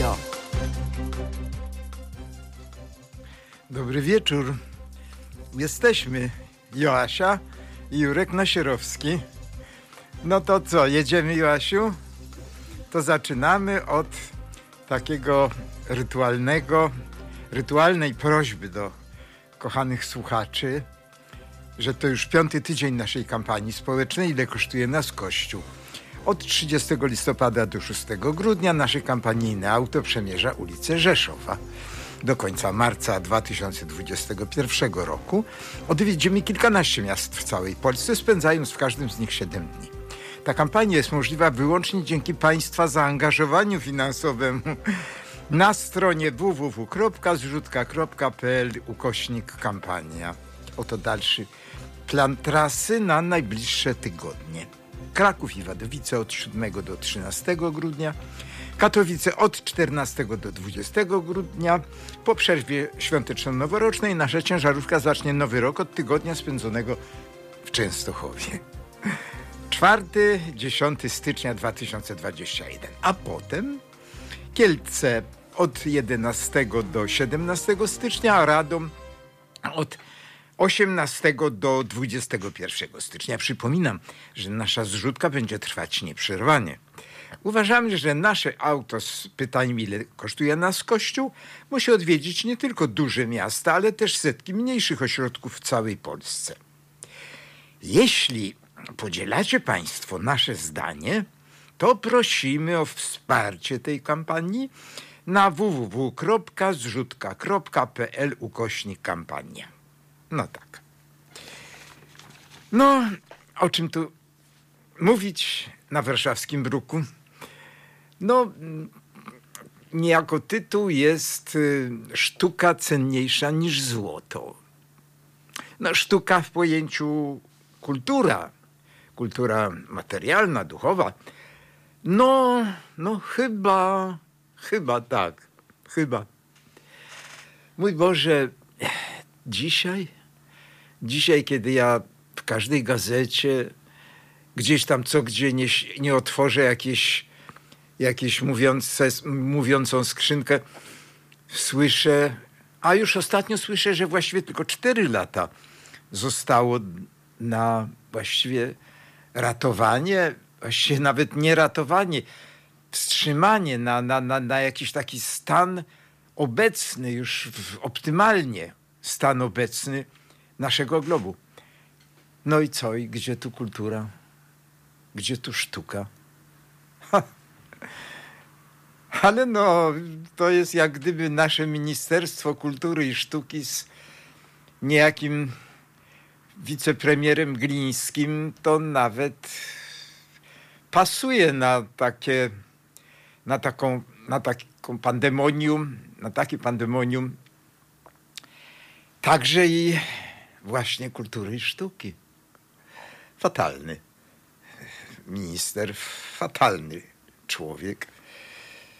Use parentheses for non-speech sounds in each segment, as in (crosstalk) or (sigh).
Radio. Dobry wieczór. Jesteśmy Joasia i Jurek Nasierowski. No to co, jedziemy Joasiu? To zaczynamy od takiego rytualnego, rytualnej prośby do kochanych słuchaczy, że to już piąty tydzień naszej kampanii społecznej, ile kosztuje nas Kościół. Od 30 listopada do 6 grudnia nasze kampanijne auto przemierza ulicę Rzeszowa. Do końca marca 2021 roku odwiedzimy kilkanaście miast w całej Polsce, spędzając w każdym z nich 7 dni. Ta kampania jest możliwa wyłącznie dzięki Państwa zaangażowaniu finansowemu na stronie www.zrzutka.pl ukośnik kampania. Oto dalszy plan trasy na najbliższe tygodnie. Kraków i Wadowice od 7 do 13 grudnia, Katowice od 14 do 20 grudnia. Po przerwie świąteczno-noworocznej nasza ciężarówka zacznie nowy rok od tygodnia spędzonego w Częstochowie. (laughs) 4-10 stycznia 2021, a potem Kielce od 11 do 17 stycznia, a Radom od 18 do 21 stycznia. Przypominam, że nasza zrzutka będzie trwać nieprzerwanie. Uważamy, że nasze auto z pytaniem, ile kosztuje nas kościół, musi odwiedzić nie tylko duże miasta, ale też setki mniejszych ośrodków w całej Polsce. Jeśli podzielacie Państwo nasze zdanie, to prosimy o wsparcie tej kampanii na www.zrzutka.pl ukośnik kampania. No tak. No, o czym tu mówić na warszawskim bruku? No, niejako tytuł jest y, sztuka cenniejsza niż złoto. No, sztuka w pojęciu kultura, kultura materialna, duchowa. No, no chyba, chyba tak, chyba. Mój Boże, dzisiaj, dzisiaj, kiedy ja w każdej gazecie, gdzieś tam co gdzie nie, nie otworzę jakieś, jakieś mówiące, mówiącą skrzynkę, słyszę, a już ostatnio słyszę, że właściwie tylko cztery lata zostało na właściwie ratowanie, właściwie nawet nie ratowanie, wstrzymanie na, na, na, na jakiś taki stan obecny, już w, optymalnie stan obecny naszego globu. No i co? I gdzie tu kultura? Gdzie tu sztuka? Ha. Ale no, to jest jak gdyby nasze Ministerstwo Kultury i Sztuki z niejakim wicepremierem Glińskim, to nawet pasuje na takie, na taką, na taką pandemonium, na takie pandemonium, także i właśnie kultury i sztuki. Fatalny minister, fatalny człowiek,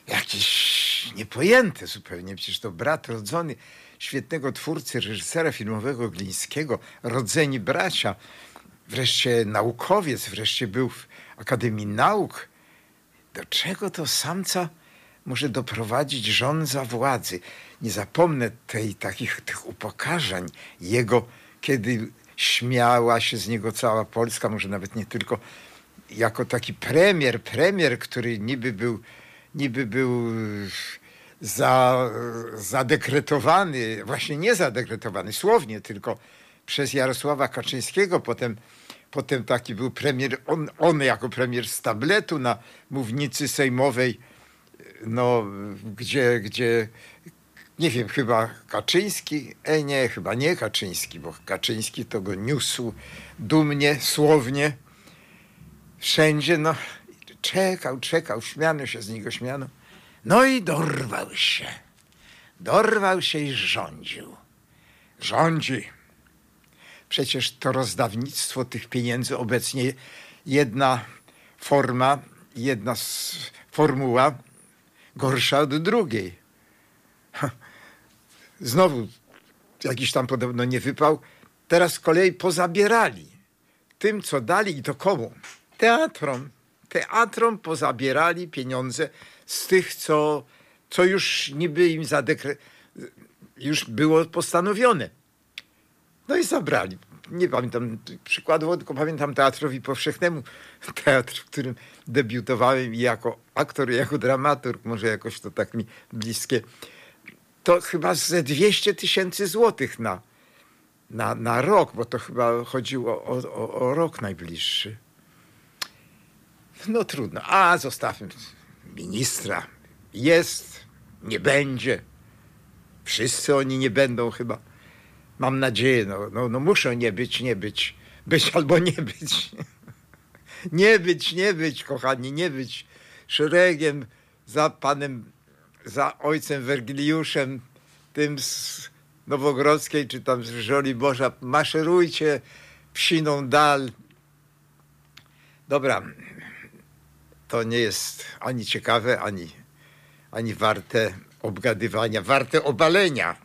jakiś niepojęty zupełnie, przecież to brat rodzony świetnego twórcy, reżysera filmowego Glińskiego, rodzeni bracia, wreszcie naukowiec, wreszcie był w Akademii Nauk. Do czego to samca może doprowadzić żądza władzy? Nie zapomnę tej, takich tych upokarzań jego, kiedy śmiała się z niego cała Polska, może nawet nie tylko jako taki premier, premier, który niby był, niby był za, zadekretowany, właśnie nie zadekretowany, słownie tylko przez Jarosława Kaczyńskiego, potem, potem taki był premier, on, on jako premier z tabletu na mównicy sejmowej, no, gdzie, gdzie nie wiem, chyba Kaczyński, e nie, chyba nie Kaczyński, bo Kaczyński to go niósł dumnie, słownie, wszędzie, no, czekał, czekał, śmiano się z niego, śmiano. No i dorwał się. Dorwał się i rządził. Rządzi. Przecież to rozdawnictwo tych pieniędzy obecnie jedna forma, jedna formuła gorsza od drugiej. Znowu jakiś tam podobno nie wypał. Teraz z kolei pozabierali. Tym, co dali i to komu? Teatrom. Teatrom pozabierali pieniądze z tych, co co już niby im zadekre... już było postanowione. No i zabrali. Nie pamiętam przykładowo, tylko pamiętam Teatrowi Powszechnemu, teatr, w którym debiutowałem i jako aktor, i jako dramaturg, może jakoś to tak mi bliskie. To chyba ze 200 tysięcy złotych na, na, na rok, bo to chyba chodziło o, o, o rok najbliższy. No trudno. A zostawmy ministra. Jest, nie będzie. Wszyscy oni nie będą chyba. Mam nadzieję, no, no, no muszą nie być, nie być. Być albo nie być. (laughs) Nie być, nie być, kochani, nie być. Szeregiem za panem, za ojcem Wergiliuszem, tym z Nowogrodzkiej, czy tam z Żoliborza. Maszerujcie wsiną dal. Dobra, to nie jest ani ciekawe, ani, ani warte obgadywania, warte obalenia.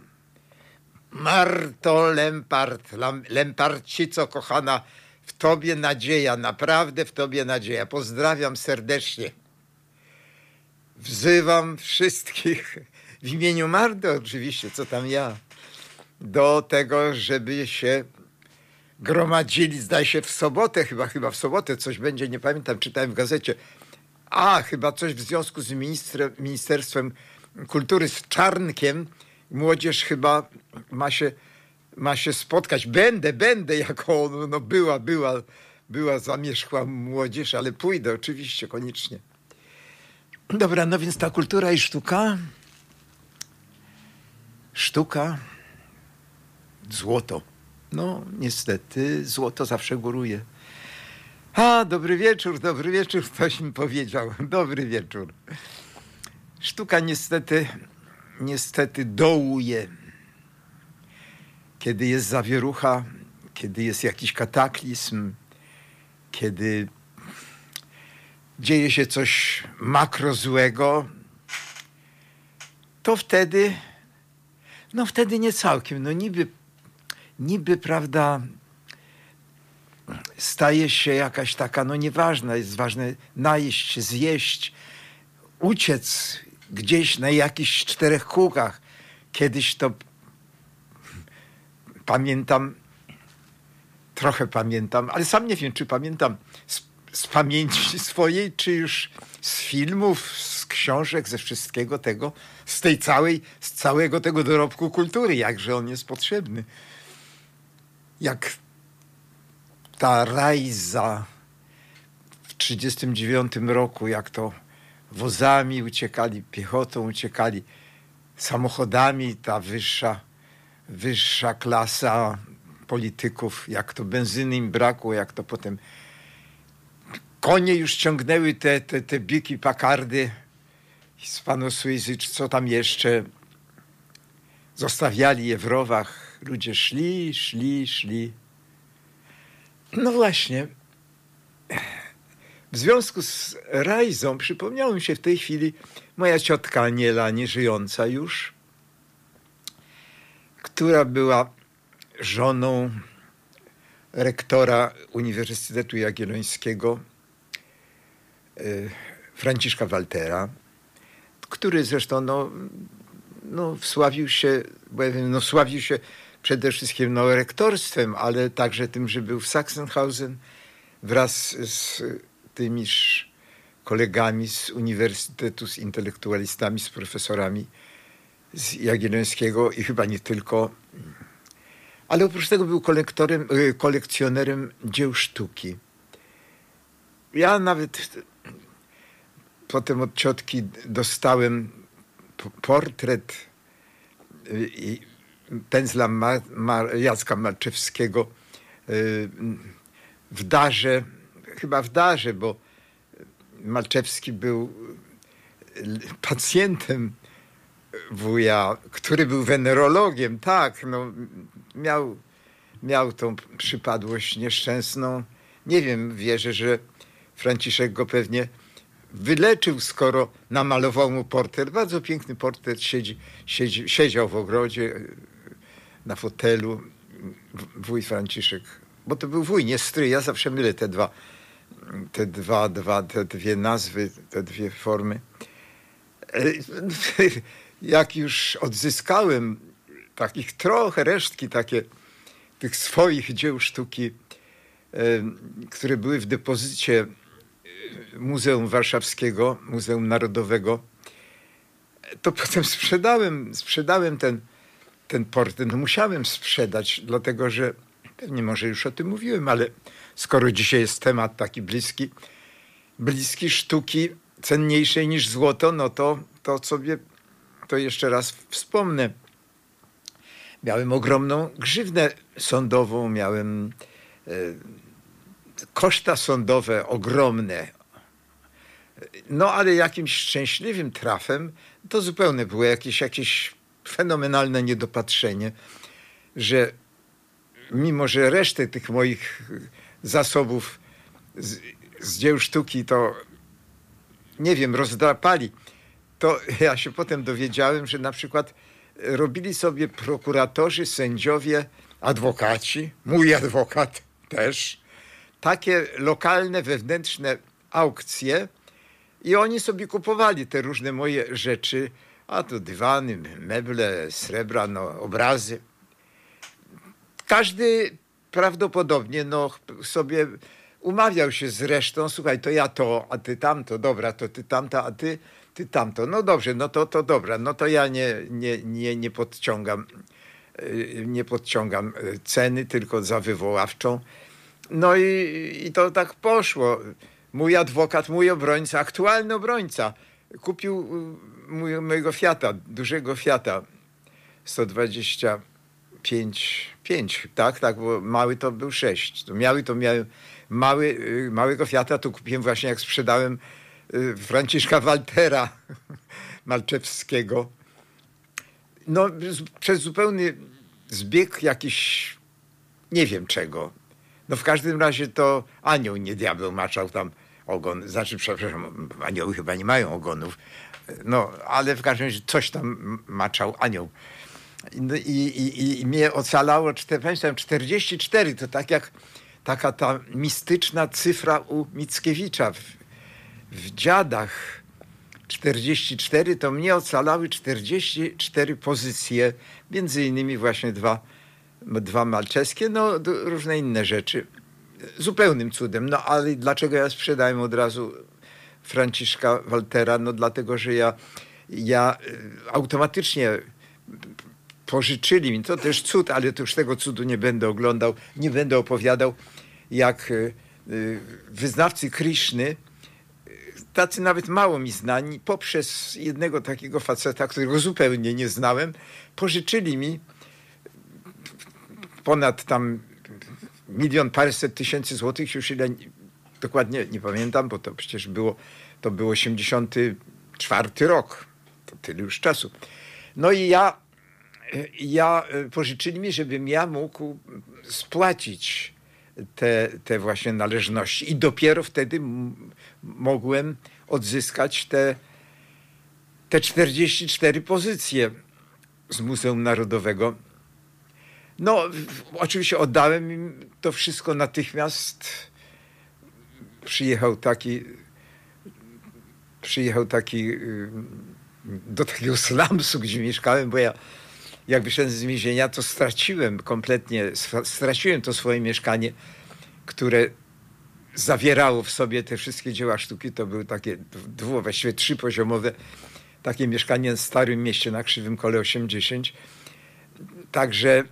Marto Lempart, Lemparcico kochana, w Tobie nadzieja, naprawdę w Tobie nadzieja. Pozdrawiam serdecznie. Wzywam wszystkich (laughs) w imieniu Marty oczywiście, co tam ja, do tego, żeby się gromadzili, zdaje się w sobotę, chyba, chyba w sobotę coś będzie, nie pamiętam, czytałem w gazecie, a chyba coś w związku z Ministerstwem Kultury z Czarnkiem. Młodzież chyba ma się, ma się spotkać. Będę, będę jako no była, była, była zamierzchła młodzież, ale pójdę oczywiście, koniecznie. Dobra, no więc ta kultura i sztuka. Sztuka, złoto. No, niestety, złoto zawsze góruje. A, dobry wieczór, dobry wieczór, ktoś mi powiedział. (laughs) Dobry wieczór. Sztuka niestety, niestety dołuje. Kiedy jest zawierucha, kiedy jest jakiś kataklizm, kiedy dzieje się coś makrozłego, to wtedy, no wtedy nie całkiem, no niby, niby, prawda, staje się jakaś taka, no nieważna, jest ważne najeść zjeść, uciec gdzieś na jakichś czterech kółkach. Kiedyś to pamiętam, trochę pamiętam, ale sam nie wiem, czy pamiętam z, pamięci swojej, czy już z filmów, z książek, ze wszystkiego tego, z tej całej, z całego tego dorobku kultury, jakże on jest potrzebny. Jak ta rajza w 1939 roku, jak to wozami uciekali, piechotą uciekali, samochodami, ta wyższa, wyższa klasa polityków, jak to benzyny im brakło, jak to potem konie już ciągnęły te, te, te biki, pakardy, hispano-suizy, czy co tam jeszcze, zostawiali je w rowach. Ludzie szli, szli, szli. No właśnie. W związku z Rajzą przypomniała mi się w tej chwili moja ciotka Aniela, nieżyjąca już, która była żoną rektora Uniwersytetu Jagiellońskiego Franciszka Waltera, który zresztą no, no, wsławił się, no, wsławił się przede wszystkim no, rektorstwem, ale także tym, że był w Sachsenhausen wraz z tymiż kolegami z uniwersytetu, z intelektualistami, z profesorami z Jagiellońskiego i chyba nie tylko. Ale oprócz tego był kolektorem, y, kolekcjonerem dzieł sztuki. Ja nawet potem od ciotki dostałem portret y, pędzla Mar, Mar, Jacka Malczewskiego y, w darze chyba w darze, bo Malczewski był pacjentem wuja, który był wenerologiem, tak, no, miał, miał tą przypadłość nieszczęsną. Nie wiem, wierzę, że Franciszek go pewnie wyleczył, skoro namalował mu portret. Bardzo piękny portret, siedzi, siedzi, siedział w ogrodzie na fotelu wuj Franciszek, bo to był wuj, nie stryj, ja zawsze mylę te dwa te dwa, dwa, te dwie nazwy, te dwie formy. (laughs) jak już odzyskałem takich trochę resztki takie tych swoich dzieł sztuki, które były w depozycie Muzeum Warszawskiego, Muzeum Narodowego, to potem sprzedałem, sprzedałem ten, ten portret. No musiałem sprzedać, dlatego że pewnie może już o tym mówiłem, ale skoro dzisiaj jest temat taki bliski, bliski sztuki cenniejszej niż złoto, no to, to sobie to jeszcze raz wspomnę. Miałem ogromną grzywnę sądową, miałem e, koszta sądowe ogromne. No ale jakimś szczęśliwym trafem to zupełnie było jakieś, jakieś fenomenalne niedopatrzenie, że mimo, że resztę tych moich zasobów z, z dzieł sztuki to nie wiem, rozdrapali, to (laughs) ja się potem dowiedziałem, że na przykład robili sobie prokuratorzy, sędziowie, adwokaci, mój adwokat też, takie lokalne, wewnętrzne aukcje i oni sobie kupowali te różne moje rzeczy, a to dywany, meble, srebra, no, obrazy. Każdy prawdopodobnie no, sobie umawiał się z resztą, słuchaj, to ja to, a ty tamto, dobra, to ty tamto, a ty, ty tamto. No dobrze, no to, to dobra, no to ja nie, nie, nie, nie podciągam y, nie podciągam y, ceny, tylko za wywoławczą. No i, i to tak poszło. Mój adwokat, mój obrońca, aktualny obrońca, kupił y, mój, mojego Fiata, dużego Fiata 125, 5, tak, tak, bo mały to był 6. To miały to miałem mały, y, małego Fiata to kupiłem właśnie jak sprzedałem y, Franciszka Waltera (laughs) Malczewskiego. No, przez zupełny zbieg jakiś, nie wiem czego. No w każdym razie to anioł, nie diabeł maczał tam ogon. Znaczy, przepraszam, anioły chyba nie mają ogonów. No, ale w każdym razie coś tam maczał anioł. No, i, i, I mnie ocalało, pamiętam, 44, to tak jak taka ta mistyczna cyfra u Mickiewicza w, w Dziadach. 44 to mnie ocalały 44 pozycje, między innymi właśnie dwa, dwa malczeskie, no różne inne rzeczy. Zupełnym cudem. No ale dlaczego ja sprzedałem od razu Franciszka Waltera? No dlatego, że ja, ja y, automatycznie pożyczyli mi, to też cud, ale to już tego cudu nie będę oglądał, nie będę opowiadał, jak e, e, wyznawcy Krishny, tacy nawet mało mi znani, poprzez jednego takiego faceta, którego zupełnie nie znałem, pożyczyli mi ponad tam milion paręset tysięcy złotych, już ile dokładnie nie pamiętam, bo to przecież było, to był 84 rok, to tyle już czasu. No i ja, ja pożyczyli mi, żebym ja mógł spłacić te, te właśnie należności. I dopiero wtedy mogłem odzyskać te, te 44 pozycje z Muzeum Narodowego. No, oczywiście oddałem im to wszystko natychmiast. Przyjechał taki, przyjechał taki y, do takiego (laughs) slumsu, gdzie mieszkałem, bo ja jak wyszedłem z więzienia, to straciłem kompletnie, straciłem to swoje mieszkanie, które zawierało w sobie te wszystkie dzieła sztuki. To były takie dwu, właściwie trzypoziomowe, takie mieszkanie w Starym Mieście na Krzywym Kole 80. Także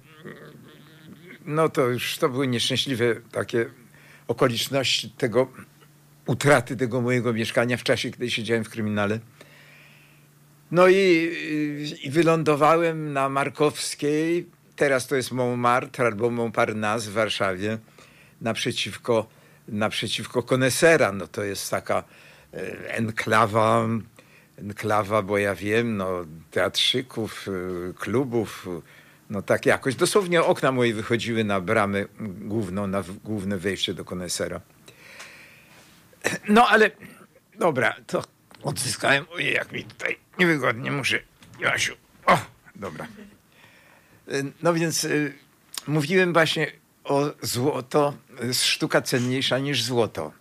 no to już to były nieszczęśliwe takie okoliczności tego, utraty tego mojego mieszkania w czasie, kiedy siedziałem w kryminale. No i, i wylądowałem na Markowskiej. Teraz to jest Montmartre albo Montparnasse w Warszawie. Naprzeciwko, naprzeciwko Konesera. No to jest taka e, enklawa, enklawa, bo ja wiem, no, teatrzyków, e, klubów, no tak jakoś. Dosłownie okna moje wychodziły na bramę główną, na główne wejście do Konesera. No ale dobra, to odzyskałem. Ojej, jak mi tutaj niewygodnie, muszę. Jasiu. O, dobra. No więc y, mówiłem właśnie o złoto, sztuka cenniejsza niż złoto.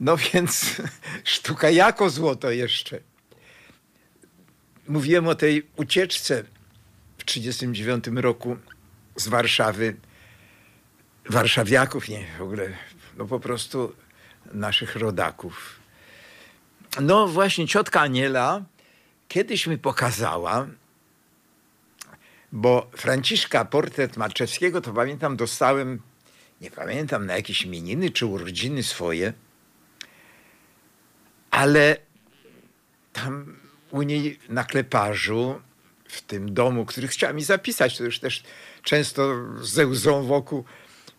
No więc (laughs) sztuka jako złoto jeszcze. mówiłem o tej ucieczce w 1939 roku z Warszawy, warszawiaków, nie, w ogóle, no po prostu naszych rodaków. No właśnie ciotka Aniela kiedyś mi pokazała, bo Franciszka portret Marczewskiego, to pamiętam, dostałem, nie pamiętam, na jakieś imieniny czy urodziny swoje, ale tam u niej na kleparzu, w tym domu, który chciała mi zapisać, to już też często ze łzą wokół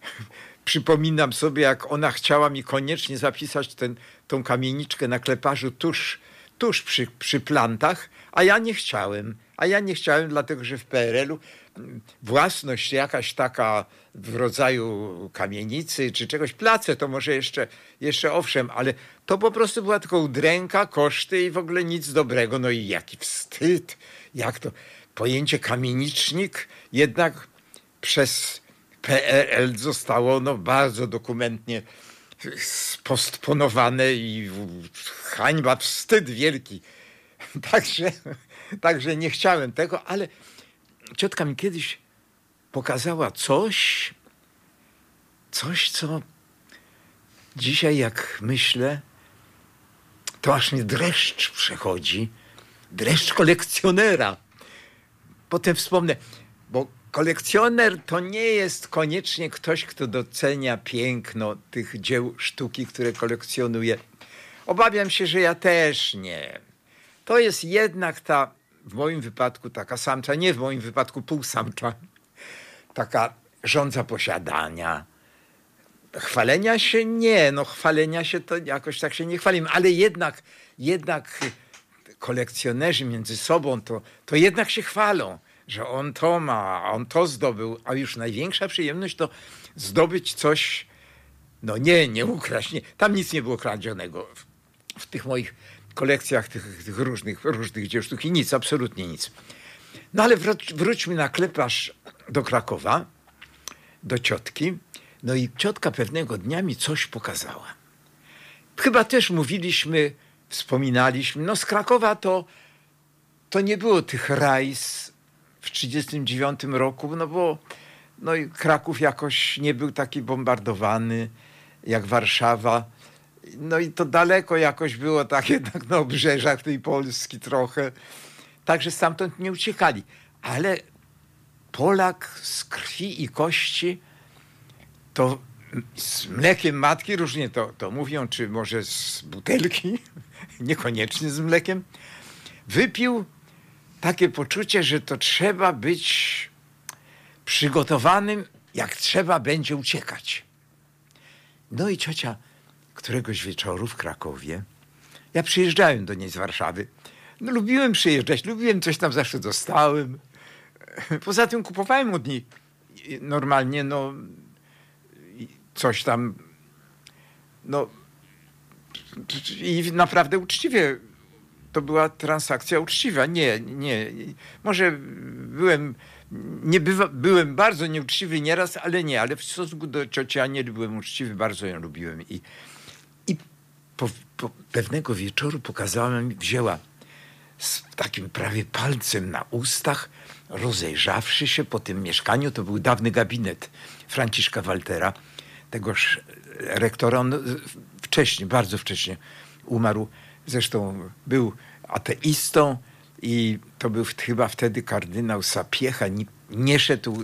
(laughs) przypominam sobie, jak ona chciała mi koniecznie zapisać ten, tą kamieniczkę na kleparzu tuż, tuż przy, przy plantach, a ja nie chciałem. A ja nie chciałem, dlatego że w PRL-u własność jakaś taka w rodzaju kamienicy czy czegoś, place to może jeszcze, jeszcze owszem, ale to po prostu była tylko udręka, koszty i w ogóle nic dobrego. No i jaki wstyd, jak to pojęcie kamienicznik jednak przez PRL zostało no, bardzo dokumentnie postponowane i hańba, wstyd wielki. (laughs) Także, także nie chciałem tego, ale ciotka mi kiedyś pokazała coś, coś, co dzisiaj jak myślę, to aż mnie dreszcz przechodzi. Dreszcz kolekcjonera. Potem wspomnę, bo kolekcjoner to nie jest koniecznie ktoś, kto docenia piękno tych dzieł sztuki, które kolekcjonuje. Obawiam się, że ja też nie. To jest jednak ta, w moim wypadku taka samcza, nie w moim wypadku półsamcza, taka rządza posiadania. Chwalenia się nie, no chwalenia się to jakoś tak się nie chwalimy, ale jednak, jednak kolekcjonerzy między sobą to, to jednak się chwalą że on to ma, on to zdobył, a już największa przyjemność to zdobyć coś, no nie, nie ukraść, nie. tam nic nie było kradzionego w, w tych moich kolekcjach tych, tych, różnych, różnych dzieł sztuki, nic, absolutnie nic. No ale wróć, wróćmy na kleparz do Krakowa, do ciotki. No i ciotka pewnego dnia mi coś pokazała. Chyba też mówiliśmy, wspominaliśmy, no z Krakowa to, to nie było tych rajs w 1939 roku, no bo no Kraków jakoś nie był taki bombardowany jak Warszawa. No i to daleko jakoś było tak (laughs) jednak na obrzeżach tej Polski trochę. Także stamtąd nie uciekali. Ale Polak z krwi i kości to z mlekiem matki, różnie to, to mówią, czy może z butelki, niekoniecznie z mlekiem, wypił takie poczucie, że to trzeba być przygotowanym, jak trzeba będzie uciekać. No i ciocia któregoś wieczoru w Krakowie, ja przyjeżdżałem do niej z Warszawy. No, lubiłem przyjeżdżać, lubiłem coś tam zawsze dostałem. Poza tym kupowałem od niej normalnie, no, coś tam, no, i naprawdę uczciwie to była transakcja uczciwa. Nie, nie. Może byłem, nie bywa, byłem bardzo nieuczciwy nieraz, ale nie. Ale w stosunku do cioci Anieli byłem uczciwy, bardzo ją lubiłem. I, i po, po pewnego wieczoru pokazała mi, wzięła z takim prawie palcem na ustach, rozejrzawszy się po tym mieszkaniu, to był dawny gabinet Franciszka Waltera, tegoż rektora. On wcześniej, bardzo wcześnie umarł Zresztą był ateistą i to był chyba wtedy kardynał Sapiecha. Nie, nie szedł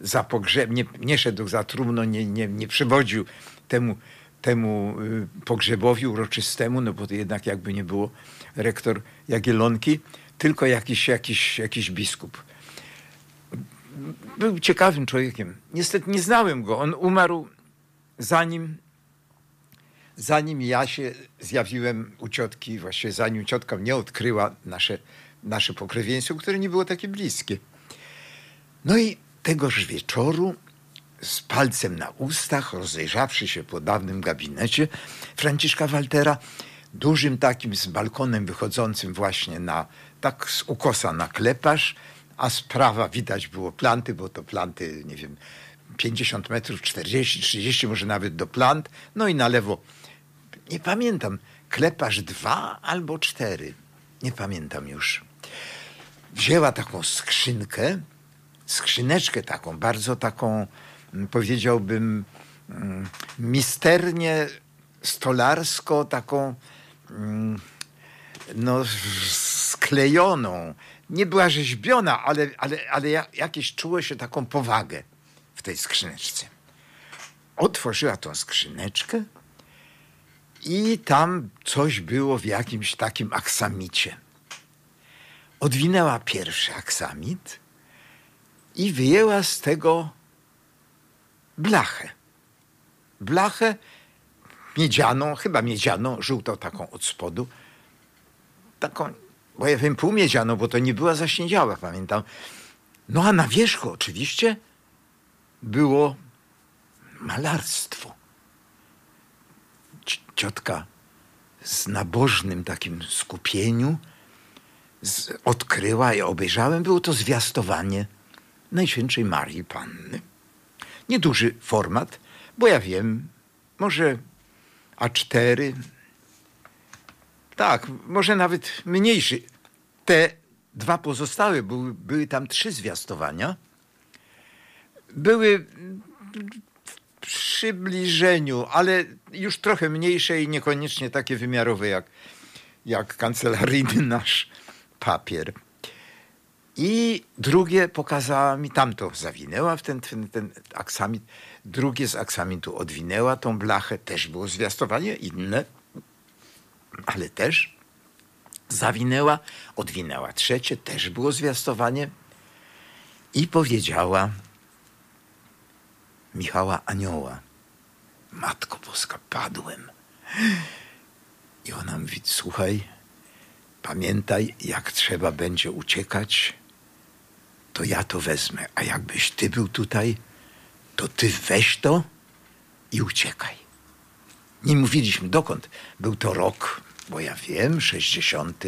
za pogrzeb, nie, nie szedł za trumno, nie, nie, nie przewodził temu, temu y, pogrzebowi uroczystemu, no bo to jednak jakby nie było rektor Jagielonki, tylko jakiś, jakiś, jakiś biskup. Był ciekawym człowiekiem. Niestety nie znałem go. On umarł zanim zanim ja się zjawiłem u ciotki, właściwie zanim ciotka mnie odkryła nasze, nasze pokrewieństwo, które nie było takie bliskie. No i tegoż wieczoru z palcem na ustach, rozejrzawszy się po dawnym gabinecie Franciszka Waltera, dużym takim z balkonem wychodzącym właśnie na, tak z ukosa na kleparz, a z prawa widać było planty, bo to planty, nie wiem, 50 metrów, 40, 30 może nawet do plant, no i na lewo nie pamiętam, kleparz dwa albo cztery. Nie pamiętam już. wzięła taką skrzynkę, skrzyneczkę taką, bardzo taką, mm, powiedziałbym, mm, misternie stolarsko, taką mm, no, sklejoną. Nie była rzeźbiona, ale, ale, ale jakieś czuło się taką powagę w tej skrzyneczce. Otworzyła tą skrzyneczkę i tam coś było w jakimś takim aksamicie. Odwinęła pierwszy aksamit i wyjęła z tego blachę. Blachę miedzianą, chyba miedzianą, żółtą taką od spodu. Taką, bo ja wiem, półmiedzianą, bo to nie była zaśniedziała, pamiętam. No a na wierzchu oczywiście było malarstwo. Ciotka z nabożnym takim skupieniu z, odkryła i obejrzałem, było to zwiastowanie Najświętszej Marii Panny. Nieduży format, bo ja wiem, może A4, tak, może nawet mniejszy. Te dwa pozostałe, były, były tam trzy zwiastowania, były w przybliżeniu, ale już trochę mniejsze i niekoniecznie takie wymiarowe jak, jak kancelaryjny (laughs) nasz papier. I drugie pokazała mi, tamto zawinęła w ten, ten, ten aksamit, drugie z aksamitu odwinęła tą blachę, też było zwiastowanie inne, ale też zawinęła, odwinęła trzecie, też było zwiastowanie i powiedziała Michała Anioła, Matko Boska, padłem. I ona mówi, słuchaj, pamiętaj, jak trzeba będzie uciekać, to ja to wezmę. A jakbyś ty był tutaj, to ty weź to i uciekaj. Nie mówiliśmy dokąd. Był to rok, bo ja wiem, 60.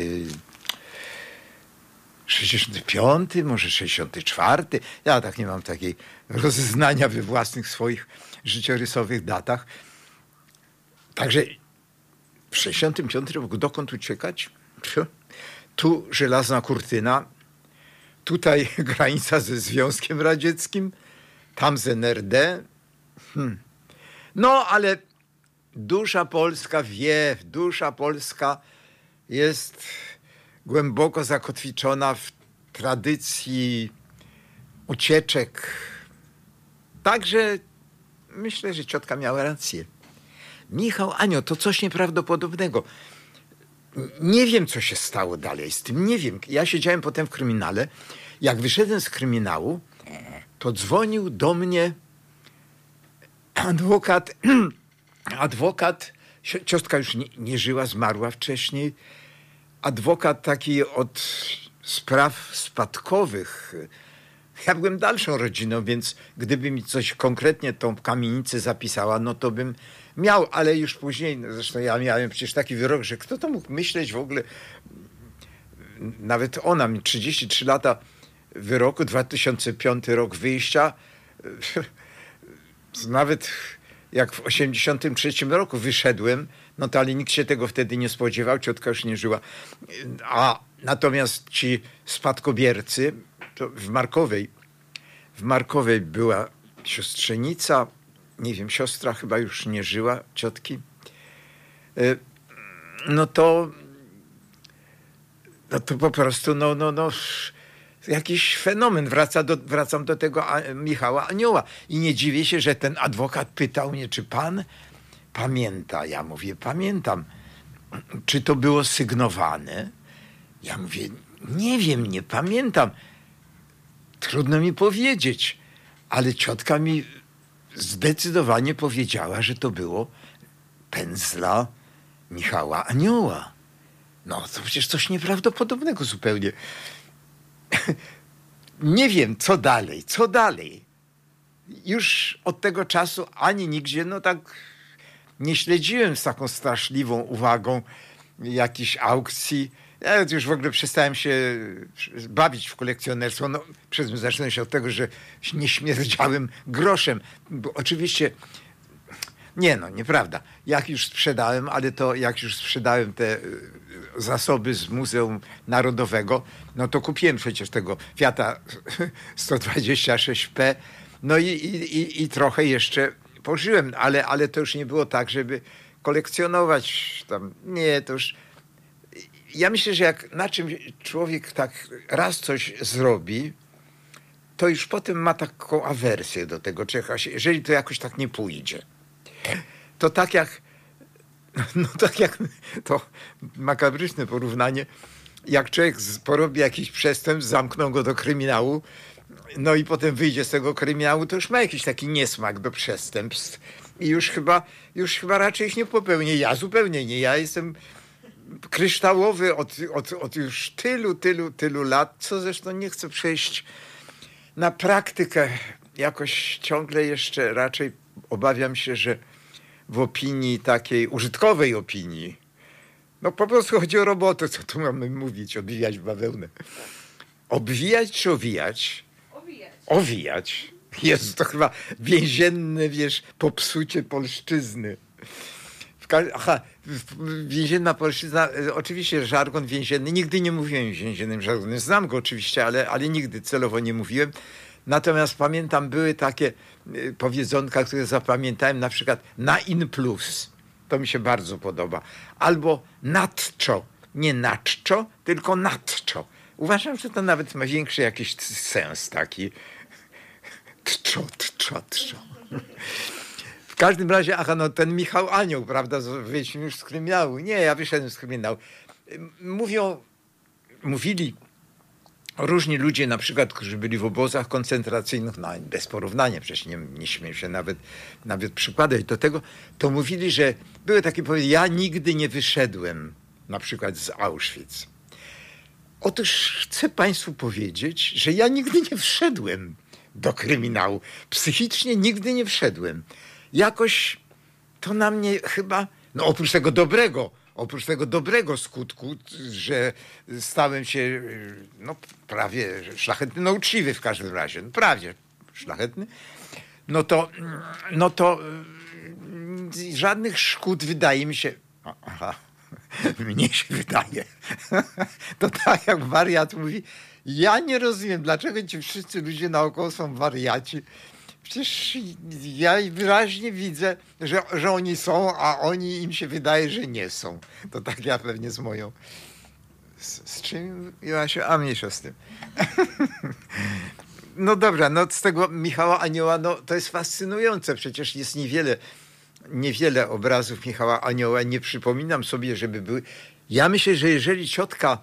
65, może 64. Ja tak nie mam takiej rozeznania we własnych swoich życiorysowych datach. Także w 65 roku dokąd uciekać? (laughs) Tu żelazna kurtyna, tutaj (laughs) granica ze Związkiem Radzieckim, tam z NRD. Hmm. No, ale dusza polska wie, dusza polska jest głęboko zakotwiczona w tradycji ucieczek. Także myślę, że ciotka miała rację. Michał Anio, to coś nieprawdopodobnego. Nie wiem, co się stało dalej z tym. Nie wiem. Ja siedziałem potem w kryminale. Jak wyszedłem z kryminału, to dzwonił do mnie adwokat. (clears throat) adwokat, ciostka już nie, nie żyła, zmarła wcześniej. Adwokat taki od spraw spadkowych. Ja byłem dalszą rodziną, więc gdyby mi coś konkretnie tą kamienicę zapisała, no to bym miał, ale już później, no zresztą ja miałem przecież taki wyrok, że kto to mógł myśleć w ogóle, nawet ona, mi 33 lata wyroku, 2005 rok wyjścia, (laughs) nawet jak w 83 roku wyszedłem, no to ale nikt się tego wtedy nie spodziewał, ciotka już nie żyła. A natomiast ci spadkobiercy, to w Markowej, w Markowej była siostrzenica, nie wiem, siostra chyba już nie żyła, ciotki, e, no to, no to po prostu, no, no, no, jakiś fenomen. Wraca do, wracam do tego Michała Anioła. I nie dziwię się, że ten adwokat pytał mnie, czy pan pamięta. Ja mówię, pamiętam. Czy to było sygnowane? Ja mówię, nie wiem, nie pamiętam. Trudno mi powiedzieć, ale ciotka mi zdecydowanie powiedziała, że to było pędzla Michała Anioła. No to przecież coś nieprawdopodobnego zupełnie. (laughs) nie wiem, co dalej, co dalej. Już od tego czasu ani nigdzie, no tak nie śledziłem z taką straszliwą uwagą jakichś aukcji. Ja już w ogóle przestałem się bawić w kolekcjonerstwo. No, przez zacznę się od tego, że nie śmierdziałem groszem. Bo oczywiście, nie no, nieprawda. Jak już sprzedałem, ale to jak już sprzedałem te zasoby z Muzeum Narodowego, no to kupiłem przecież tego Fiata (laughs) 126P, no i, i, i trochę jeszcze pożyłem, ale, ale to już nie było tak, żeby kolekcjonować tam. Nie, to już... Ja myślę, że jak na czym człowiek tak raz coś zrobi, to już potem ma taką awersję do tego czegoś, jeżeli to jakoś tak nie pójdzie. To tak jak, no tak jak to makabryczne porównanie, jak człowiek porobi jakiś przestępstw, zamkną go do kryminału, no i potem wyjdzie z tego kryminału, to już ma jakiś taki niesmak do przestępstw i już chyba, już chyba raczej ich nie popełnię. Ja zupełnie nie. Ja jestem kryształowy od, od, od już tylu, tylu, tylu lat, co zresztą nie chcę przejść na praktykę. Jakoś ciągle jeszcze raczej obawiam się, że w opinii takiej użytkowej opinii, no po prostu chodzi o robotę, co tu mamy mówić, obwijać bawełnę. Obwijać czy owijać? Owijać. Jezu, to chyba więzienne, wiesz, popsucie polszczyzny. Aha, więzienna polszczyzna, e, oczywiście żargon więzienny, nigdy nie mówiłem więziennym żargonem, znam go oczywiście, ale, ale nigdy celowo nie mówiłem. Natomiast pamiętam, były takie e, powiedzonka, które zapamiętałem, na przykład na in plus. To mi się bardzo podoba. Albo nadczo, nie nadczo, tylko nadczo. Uważam, że to nawet ma większy jakiś sens taki. Tczo, tczo, tczo. W każdym razie, aha, no ten Michał Anioł, prawda, wyjdźmy już z kryminału. Nie, ja wyszedłem z kryminału. Mówią, mówili różni ludzie, na przykład, którzy byli w obozach koncentracyjnych, no bez porównania, przecież nie, nie śmiem się nawet, nawet przykładać do tego, to mówili, że były takie powiedzi, ja nigdy nie wyszedłem na przykład z Auschwitz. Otóż chcę Państwu powiedzieć, że ja nigdy nie wszedłem do kryminału. Psychicznie nigdy nie wszedłem. Jakoś to na mnie chyba, no oprócz tego dobrego, oprócz tego dobrego skutku, że stałem się no, prawie szlachetny, no uczciwy w każdym razie, no, prawie szlachetny, no to, no to żadnych szkód wydaje mi się, aha, (laughs) mnie się wydaje, (laughs) to tak jak wariat mówi, ja nie rozumiem, dlaczego ci wszyscy ludzie naokoło są wariaci. Przecież ja wyraźnie widzę, że, że oni są, a oni im się wydaje, że nie są. To tak ja pewnie z moją. Z, z czym ja się. A mniejsza z tym. (laughs) no dobra, no z tego Michała Anioła, no to jest fascynujące. Przecież jest niewiele, niewiele obrazów Michała Anioła. Nie przypominam sobie, żeby były. Ja myślę, że jeżeli ciotka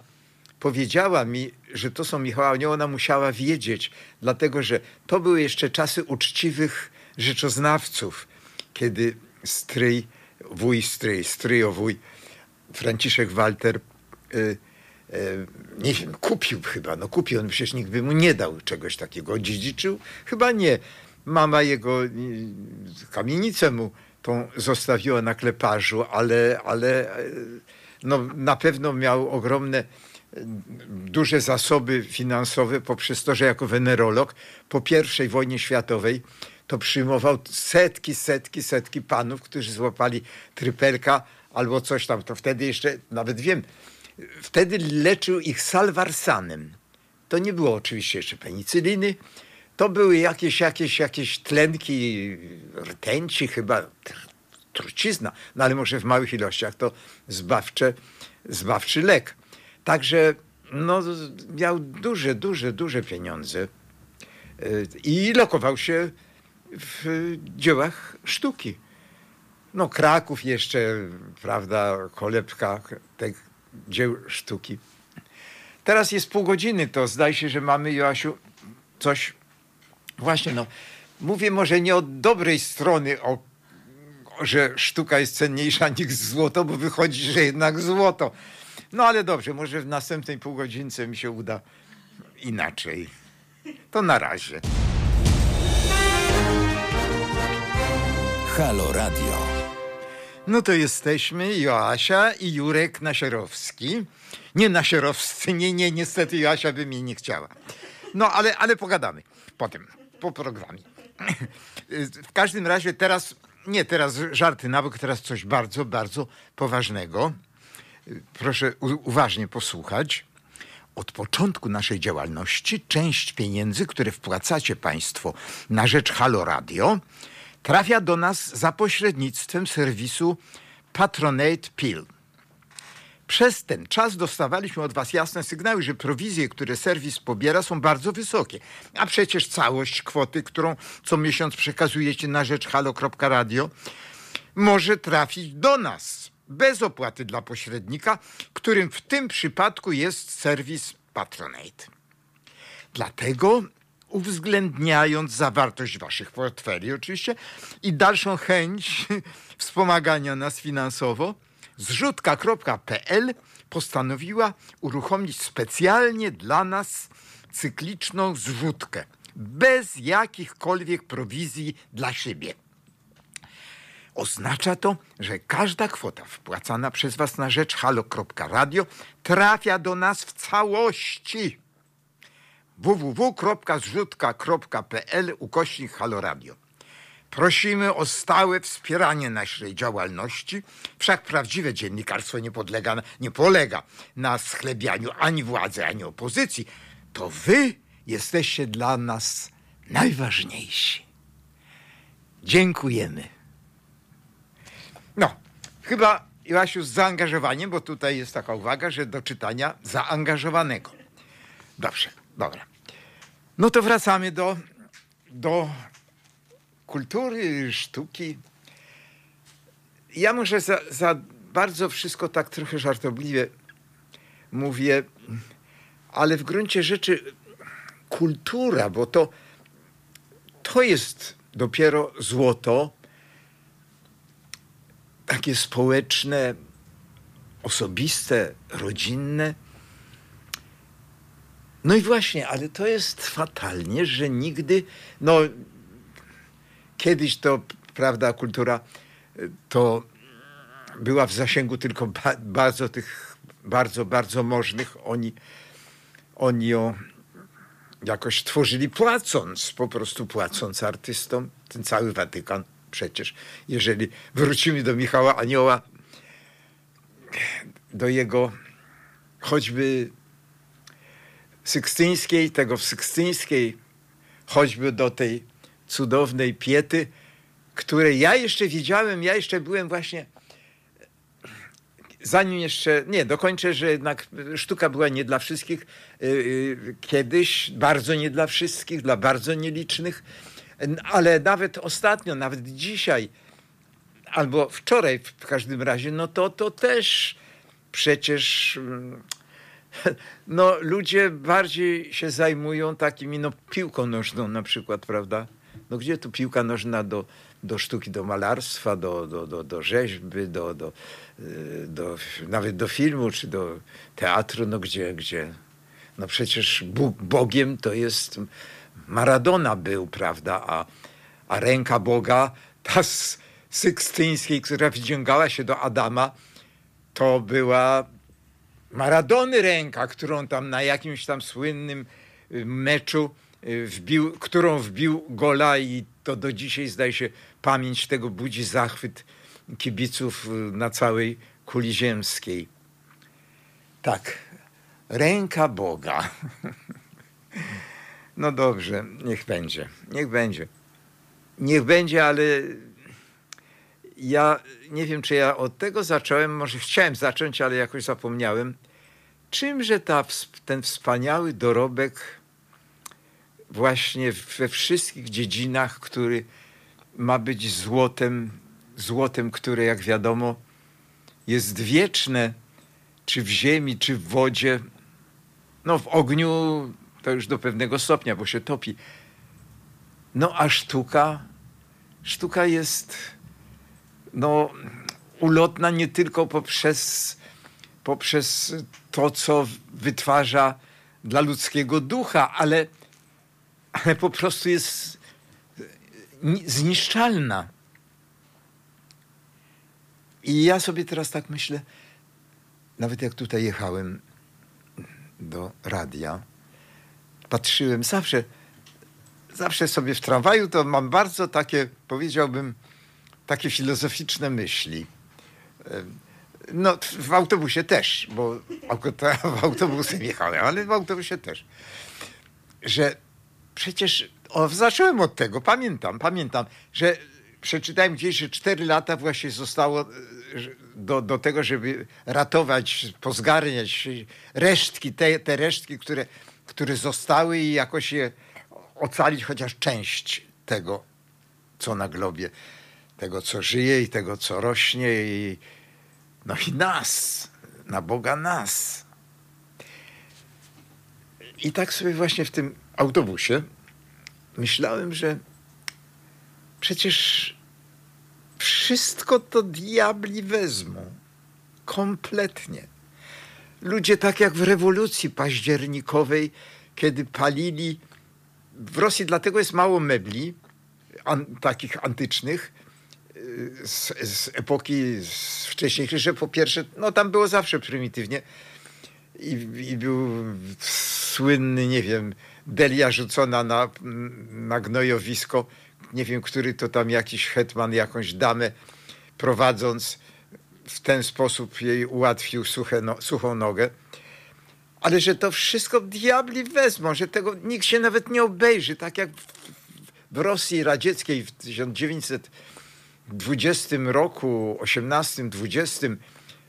powiedziała mi, że to są Michała Anioła, ona musiała wiedzieć, dlatego że to były jeszcze czasy uczciwych rzeczoznawców, kiedy stryj, wuj stryj, stryjowój Franciszek Walter y, y, nie wiem, kupił chyba, no kupił, on przecież nikt by mu nie dał czegoś takiego, odziedziczył? Chyba nie. Mama jego y, kamienicę mu tą zostawiła na kleparzu, ale, ale no, na pewno miał ogromne duże zasoby finansowe poprzez to, że jako wenerolog po I wojnie światowej to przyjmował setki, setki, setki panów, którzy złapali trypelka albo coś tam. To wtedy jeszcze, nawet wiem, wtedy leczył ich salwarsanem. To nie było oczywiście jeszcze penicyliny, to były jakieś, jakieś, jakieś tlenki rtęci, chyba trucizna, no ale może w małych ilościach to zbawcze, zbawczy lek. Także no, miał duże, duże, duże pieniądze y, i lokował się w dziełach sztuki. No Kraków jeszcze, prawda, kolebka tych dzieł sztuki. Teraz jest pół godziny, to zdaje się, że mamy, Joasiu, coś... Właśnie, no, mówię może nie od dobrej strony, o, że sztuka jest cenniejsza niż złoto, bo wychodzi, że jednak złoto. No ale dobrze, może w następnej półgodzince mi się uda inaczej. To na razie. Halo Radio. No to jesteśmy Joasia i Jurek Nasierowski. Nie Nasierowscy, nie, nie, niestety Joasia by mnie nie chciała. No ale, ale pogadamy potem, po programie. (clears throat) W każdym razie teraz, nie teraz żarty na bok, teraz coś bardzo, bardzo poważnego. Proszę uważnie posłuchać. Od początku naszej działalności część pieniędzy, które wpłacacie Państwo na rzecz Halo Radio, trafia do nas za pośrednictwem serwisu Patronate Pill. Przez ten czas dostawaliśmy od Was jasne sygnały, że prowizje, które serwis pobiera, są bardzo wysokie. A przecież całość kwoty, którą co miesiąc przekazujecie na rzecz halo.radio, może trafić do nas bez opłaty dla pośrednika, którym w tym przypadku jest serwis Patronate. Dlatego uwzględniając zawartość waszych portfeli oczywiście i dalszą chęć (laughs) wspomagania nas finansowo, zrzutka.pl postanowiła uruchomić specjalnie dla nas cykliczną zrzutkę bez jakichkolwiek prowizji dla siebie. Oznacza to, że każda kwota wpłacana przez Was na rzecz halo.radio trafia do nas w całości. www.zrzutka.pl ukośnik haloradio. Prosimy o stałe wspieranie naszej działalności, wszak prawdziwe dziennikarstwo nie, podlega, nie polega na schlebianiu ani władzy, ani opozycji. To wy jesteście dla nas najważniejsi. Dziękujemy. No, chyba Joasiu z zaangażowaniem, bo tutaj jest taka uwaga, że do czytania zaangażowanego. Dobrze, dobra. No to wracamy do, do kultury, sztuki. Ja może za, za bardzo wszystko tak trochę żartobliwie mówię, ale w gruncie rzeczy kultura, bo to, to jest dopiero złoto, takie społeczne, osobiste, rodzinne. No i właśnie, ale to jest fatalnie, że nigdy, no kiedyś to, prawda, kultura to była w zasięgu tylko ba bardzo tych, bardzo, bardzo możnych. Oni, oni ją jakoś tworzyli płacąc, po prostu płacąc artystom, ten cały Watykan przecież. Jeżeli wrócimy do Michała Anioła, do jego choćby sykstyńskiej, tego w sykstyńskiej, choćby do tej cudownej piety, której ja jeszcze widziałem, ja jeszcze byłem właśnie zanim jeszcze, nie, dokończę, że jednak sztuka była nie dla wszystkich, y, y, kiedyś bardzo nie dla wszystkich, dla bardzo nielicznych, ale nawet ostatnio, nawet dzisiaj, albo wczoraj w każdym razie, no to, to też przecież mm, (laughs) no, ludzie bardziej się zajmują takimi, no piłką nożną na przykład, prawda? No gdzie tu piłka nożna do, do sztuki, do malarstwa, do, do, do, do rzeźby, do, do, y, do, nawet do filmu czy do teatru, no gdzie, gdzie no przecież Bóg, Bogiem to jest Maradona był, prawda, a, a ręka Boga, ta z Sykstyńskiej, która wyciągała się do Adama, to była Maradony ręka, którą tam na jakimś tam słynnym y, meczu y, wbił, którą wbił gola i to do dzisiaj zdaje się pamięć tego budzi zachwyt kibiców y, na całej kuli ziemskiej. Tak, ręka Boga. (laughs) No dobrze, niech będzie, niech będzie. Niech będzie, ale ja nie wiem, czy ja od tego zacząłem, może chciałem zacząć, ale jakoś zapomniałem. Czymże ta, ten wspaniały dorobek właśnie we wszystkich dziedzinach, który ma być złotem, złotem, które jak wiadomo jest wieczne, czy w ziemi, czy w wodzie, no w ogniu to już do pewnego stopnia, bo się topi. No a sztuka, sztuka jest no, ulotna nie tylko poprzez, poprzez to, co wytwarza dla ludzkiego ducha, ale, ale po prostu jest zniszczalna. I ja sobie teraz tak myślę, nawet jak tutaj jechałem do radia, patrzyłem zawsze, zawsze sobie w tramwaju to mam bardzo takie, powiedziałbym, takie filozoficzne myśli. No, w autobusie też, bo (laughs) w autobusem jechałem, ale w autobusie też. Że przecież, o, zacząłem od tego, pamiętam, pamiętam, że przeczytałem gdzieś, że cztery lata właśnie zostało e, do, do tego, żeby ratować, pozgarniać resztki, te, te resztki, które, które zostały i jakoś je ocalić chociaż część tego, co na globie, tego, co żyje i tego, co rośnie i no i nas, na Boga nas. I tak sobie właśnie w tym autobusie myślałem, że przecież wszystko to diabli wezmą. Kompletnie. Ludzie tak jak w rewolucji październikowej, kiedy palili. W Rosji dlatego jest mało mebli an, takich antycznych y, z, z epoki wcześniejszej, że po pierwsze, no tam było zawsze prymitywnie. I, i był słynny, nie wiem, delia rzucona na, na gnojowisko, nie wiem, który to tam jakiś hetman, jakąś damę prowadząc w ten sposób jej ułatwił suche no, suchą nogę. Ale że to wszystko diabli wezmą, że tego nikt się nawet nie obejrzy, tak jak w, w Rosji radzieckiej w 1920 roku, 18, 20,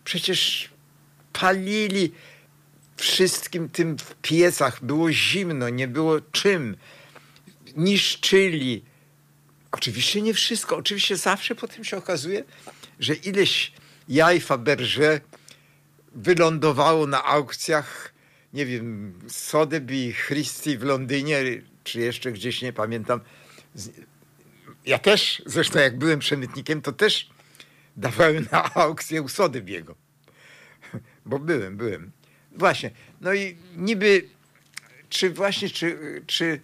przecież palili wszystkim tym w piecach, było zimno, nie było czym, niszczyli. Oczywiście nie wszystko, oczywiście zawsze potem się okazuje, że ileś jaj Faberże wylądowało na aukcjach, nie wiem, Sotheby, Christie w Londynie, czy jeszcze gdzieś, nie pamiętam. Ja też, zresztą jak byłem przemytnikiem, to też dawałem na aukcję u Sotheby'ego. Bo byłem, byłem. Właśnie. No i niby, czy właśnie, czy, czy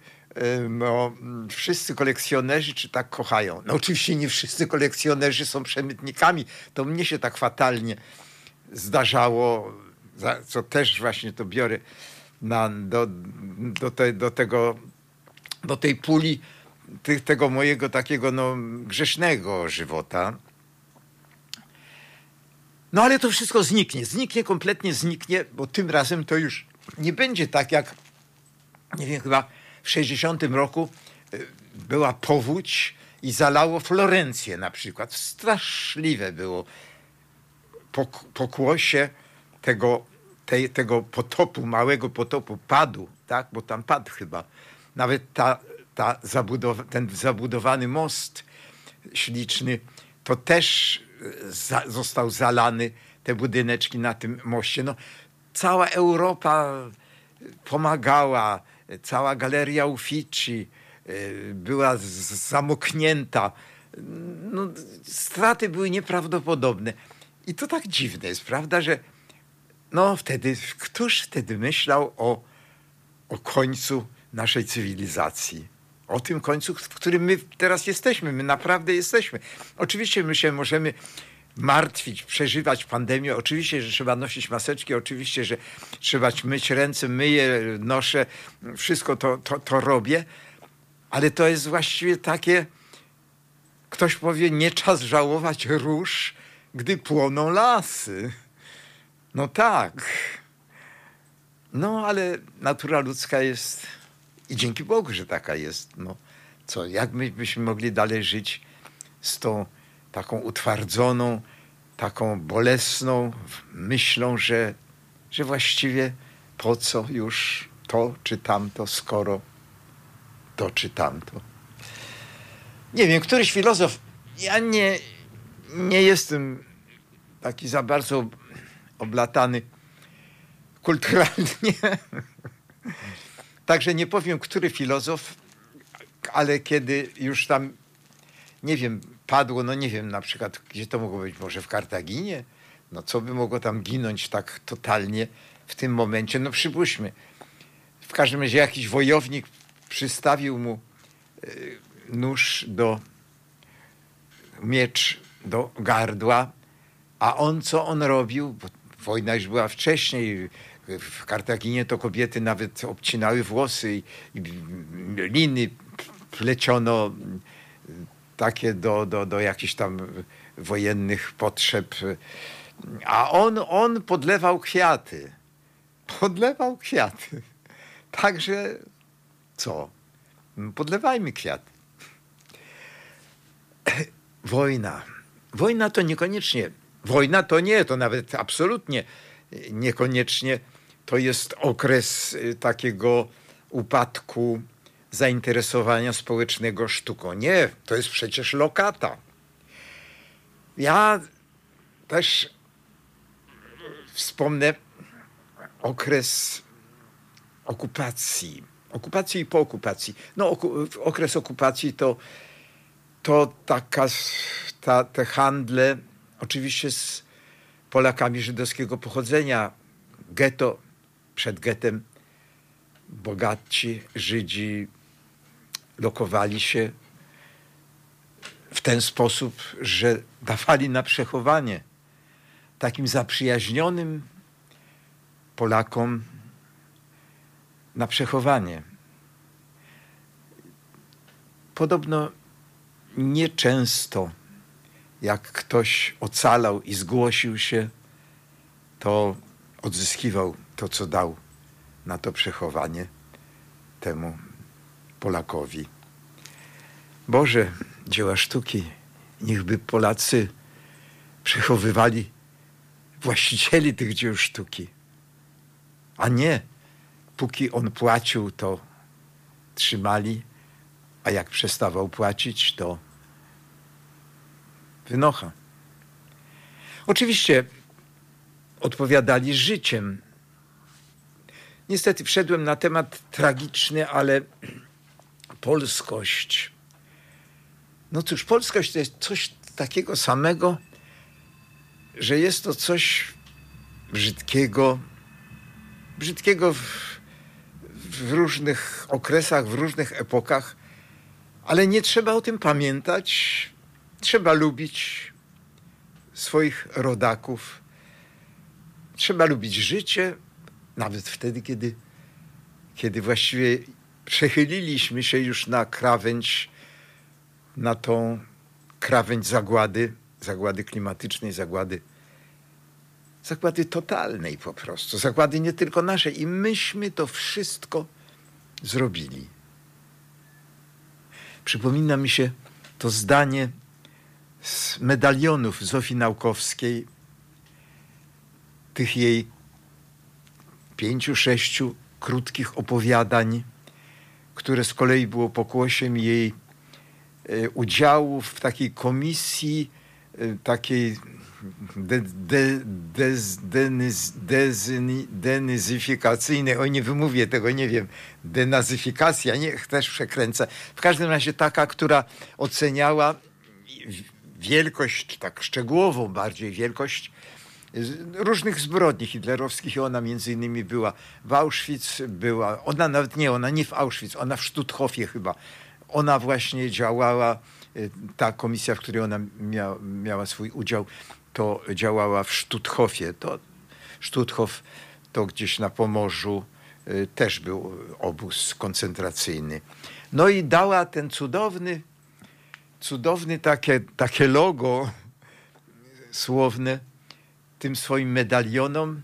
no, wszyscy kolekcjonerzy czy tak kochają. No oczywiście nie wszyscy kolekcjonerzy są przemytnikami. To mnie się tak fatalnie zdarzało, co też właśnie to biorę na, do, do, te, do tego, do tej puli tego mojego takiego no, grzesznego żywota. No ale to wszystko zniknie, zniknie, kompletnie zniknie, bo tym razem to już nie będzie tak jak, nie wiem, chyba w 60 roku y, była powódź i zalało Florencję na przykład. Straszliwe było pokłosie tego, tej, tego potopu, małego potopu, padu, tak? bo tam padł chyba. Nawet ta, ta ten zabudowany most śliczny, to też y, za został zalany, te budyneczki na tym moście. No, cała Europa pomagała, cała galeria Uffizi y, była zamoknięta. No, straty były nieprawdopodobne. I to tak dziwne jest, prawda, że no wtedy, któż wtedy myślał o, o końcu naszej cywilizacji? O tym końcu, w którym my teraz jesteśmy. My naprawdę jesteśmy. Oczywiście my się możemy martwić, przeżywać pandemię. Oczywiście, że trzeba nosić maseczki, oczywiście, że trzeba myć ręce, myję, noszę, wszystko to, to, to robię, ale to jest właściwie takie, ktoś powie, nie czas żałować róż, gdy płoną lasy. No tak. No ale natura ludzka jest i dzięki Bogu, że taka jest. No co, jak my byśmy mogli dalej żyć z tą taką utwardzoną, taką bolesną myślą, że, że właściwie po co już to czy tamto, skoro to czy tamto. Nie wiem, któryś filozof, ja nie, nie jestem taki za bardzo oblatany kulturalnie. (laughs) Także nie powiem, który filozof, ale kiedy już tam, nie wiem, padło, no nie wiem, na przykład, gdzie to mogło być, może w Kartaginie? No co by mogło tam ginąć tak totalnie w tym momencie? No przypuśćmy. W każdym razie jakiś wojownik przystawił mu e, nóż do, miecz do gardła, a on co on robił? Bo wojna już była wcześniej, w Kartaginie to kobiety nawet obcinały włosy i, i liny pleciono takie do, do, do jakichś tam wojennych potrzeb A on, on podlewał kwiaty. Podlewał kwiaty. Także co? Podlewajmy kwiaty. Wojna. Wojna to niekoniecznie. Wojna to nie, to nawet absolutnie niekoniecznie to jest okres y, takiego upadku zainteresowania społecznego sztuką. Nie, to jest przecież lokata. Ja też wspomnę okres okupacji. Okupacji i po okupacji. No, okres okupacji to, to taka, ta, te handle, oczywiście z Polakami żydowskiego pochodzenia, getto, przed getem, bogaci Żydzi lokowali się w ten sposób, że dawali na przechowanie takim zaprzyjaźnionym Polakom na przechowanie. Podobno nieczęsto, jak ktoś ocalał i zgłosił się, to odzyskiwał to, co dał na to przechowanie temu Polakowi. Boże, dzieła sztuki, niechby Polacy przechowywali właścicieli tych dzieł sztuki, a nie póki on płacił, to trzymali, a jak przestawał płacić, to wynocha. Oczywiście odpowiadali życiem. Niestety wszedłem na temat tragiczny, ale polskość. No cóż, polskość to jest coś takiego samego, że jest to coś brzydkiego, brzydkiego w, w różnych okresach, w różnych epokach, ale nie trzeba o tym pamiętać. Trzeba lubić swoich rodaków. Trzeba lubić życie, nawet wtedy, kiedy, kiedy właściwie przechyliliśmy się już na krawędź, na tą krawędź zagłady, zagłady klimatycznej, zagłady, zagłady totalnej po prostu, zagłady nie tylko naszej. I myśmy to wszystko zrobili. Przypomina mi się to zdanie z medalionów Zofii Naukowskiej, tych jej pięciu, sześciu krótkich opowiadań, które z kolei było pokłosiem jej e, udziału w takiej komisji, e, takiej de, de, dez, deniz, dezyni, denyzyfikacyjnej, o nie wymówię tego, nie wiem, denazyfikacja, niech też przekręcę. W każdym razie taka, która oceniała wielkość, tak szczegółową bardziej wielkość różnych zbrodni hitlerowskich i ona między innymi była w Auschwitz, była, ona nawet nie, ona nie w Auschwitz, ona w Stutthofie chyba. Ona właśnie działała, y, ta komisja, w której ona mia, miała swój udział, to działała w Stutthofie. To Stutthof to gdzieś na Pomorzu y, też był obóz koncentracyjny. No i dała ten cudowny, cudowny takie, takie logo słowne tym swoim medalionom,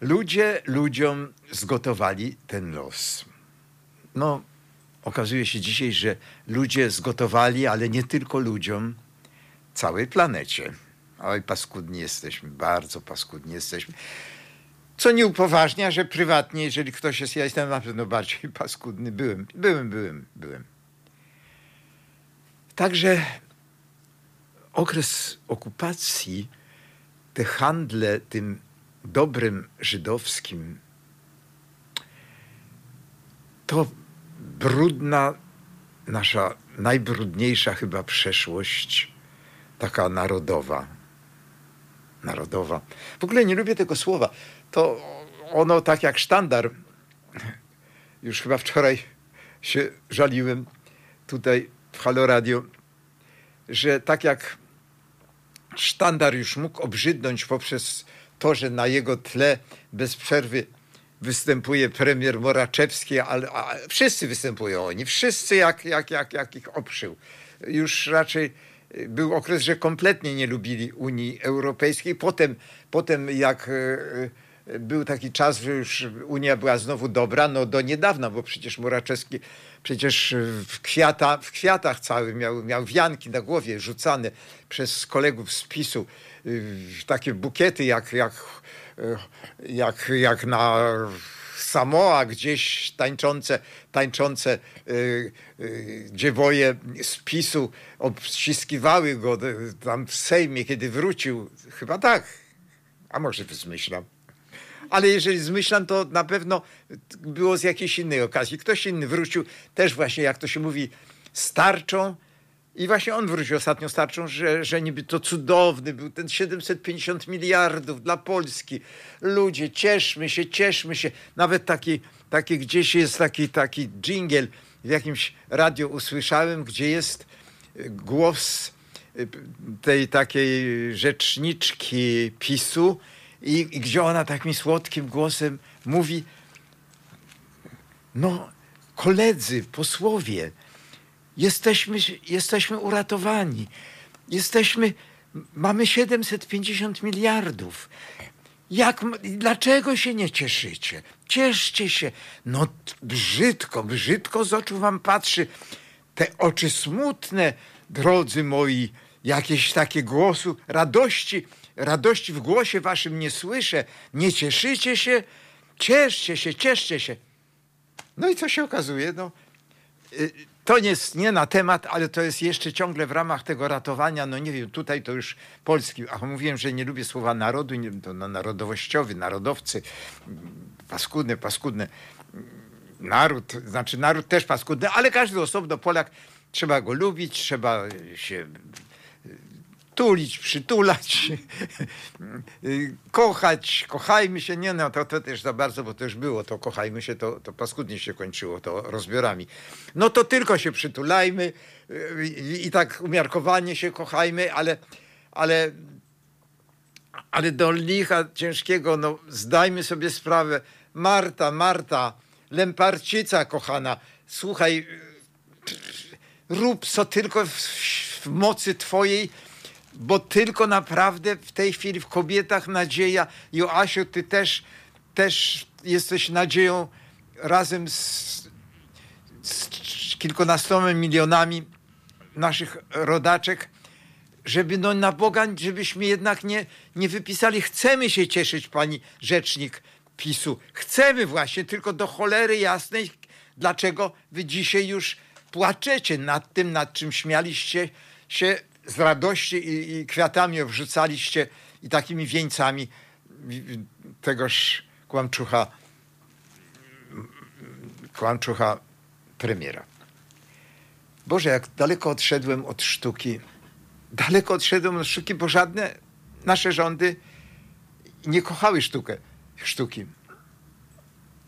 ludzie ludziom zgotowali ten los. No, okazuje się dzisiaj, że ludzie zgotowali, ale nie tylko ludziom, całej planecie. Oj, paskudni jesteśmy, bardzo paskudni jesteśmy. Co nie upoważnia, że prywatnie, jeżeli ktoś jest, ja jestem na pewno bardziej (laughs) paskudny. Byłem, byłem, byłem, byłem. Także okres okupacji te handle tym dobrym żydowskim to brudna, nasza najbrudniejsza chyba przeszłość, taka narodowa. Narodowa. W ogóle nie lubię tego słowa. To ono tak jak sztandar. Już chyba wczoraj się żaliłem tutaj w Halo Radio, że tak jak sztandar już mógł obrzydnąć poprzez to, że na jego tle bez przerwy występuje premier Moraczewski, ale wszyscy występują oni, wszyscy jak, jak, jak, jak ich oprzył. Już raczej był okres, że kompletnie nie lubili Unii Europejskiej. Potem, potem jak był taki czas, że już Unia była znowu dobra, no do niedawna, bo przecież Moraczewski przecież w, kwiata, w kwiatach całym miał, miał wianki na głowie rzucane przez kolegów z PiSu, takie bukiety jak, jak, jak, jak na Samoa gdzieś tańczące, tańczące yy, dziewoje z PiSu obściskiwały go tam w Sejmie, kiedy wrócił. Chyba tak. A może zmyślam. Ale jeżeli zmyślam, to na pewno było z jakiejś innej okazji. Ktoś inny wrócił też właśnie, jak to się mówi, starczą i właśnie on wrócił ostatnio starczą, że, że niby to cudowny był ten 750 miliardów dla Polski. Ludzie, cieszmy się, cieszmy się. Nawet taki, taki gdzieś jest taki, taki dżingiel w jakimś radio usłyszałem, gdzie jest głos tej takiej rzeczniczki PiSu i, i gdzie ona takim słodkim głosem mówi no koledzy, posłowie, Jesteśmy, jesteśmy uratowani. Jesteśmy, mamy 750 miliardów. Jak, dlaczego się nie cieszycie? Cieszcie się. No brzydko, brzydko z oczu wam patrzy. Te oczy smutne, drodzy moi, jakieś takie głosu radości, radości w głosie waszym nie słyszę. Nie cieszycie się? Cieszcie się, cieszcie się. No i co się okazuje? No, y, to jest nie na temat, ale to jest jeszcze ciągle w ramach tego ratowania, no nie wiem, tutaj to już polski, a mówiłem, że nie lubię słowa narodu, nie, to narodowościowy, narodowcy, paskudne, paskudne. Naród, znaczy naród też paskudny, ale każdy osobno Polak, trzeba go lubić, trzeba się tulić, przytulać, kochać, kochajmy się. Nie, no to, to też za bardzo, bo to już było, to kochajmy się, to, to paskudnie się kończyło, to rozbiorami. No to tylko się przytulajmy i, i tak umiarkowanie się kochajmy, ale, ale, ale do licha ciężkiego, no zdajmy sobie sprawę. Marta, Marta, Lemparcica kochana, słuchaj, rób co tylko w, w mocy twojej, bo tylko naprawdę w tej chwili w kobietach nadzieja. Joasiu, ty też, też jesteś nadzieją razem z, z kilkunastoma milionami naszych rodaczek, żeby no na Boga, żebyśmy jednak nie, nie wypisali. Chcemy się cieszyć, pani rzecznik PiSu. Chcemy właśnie, tylko do cholery jasnej, dlaczego wy dzisiaj już płaczecie nad tym, nad czym śmialiście się z radości i, i kwiatami obrzucaliście i takimi wieńcami tegoż kłamczucha, kłamczucha premiera. Boże, jak daleko odszedłem od sztuki. Daleko odszedłem od sztuki, bo żadne nasze rządy nie kochały sztukę, sztuki.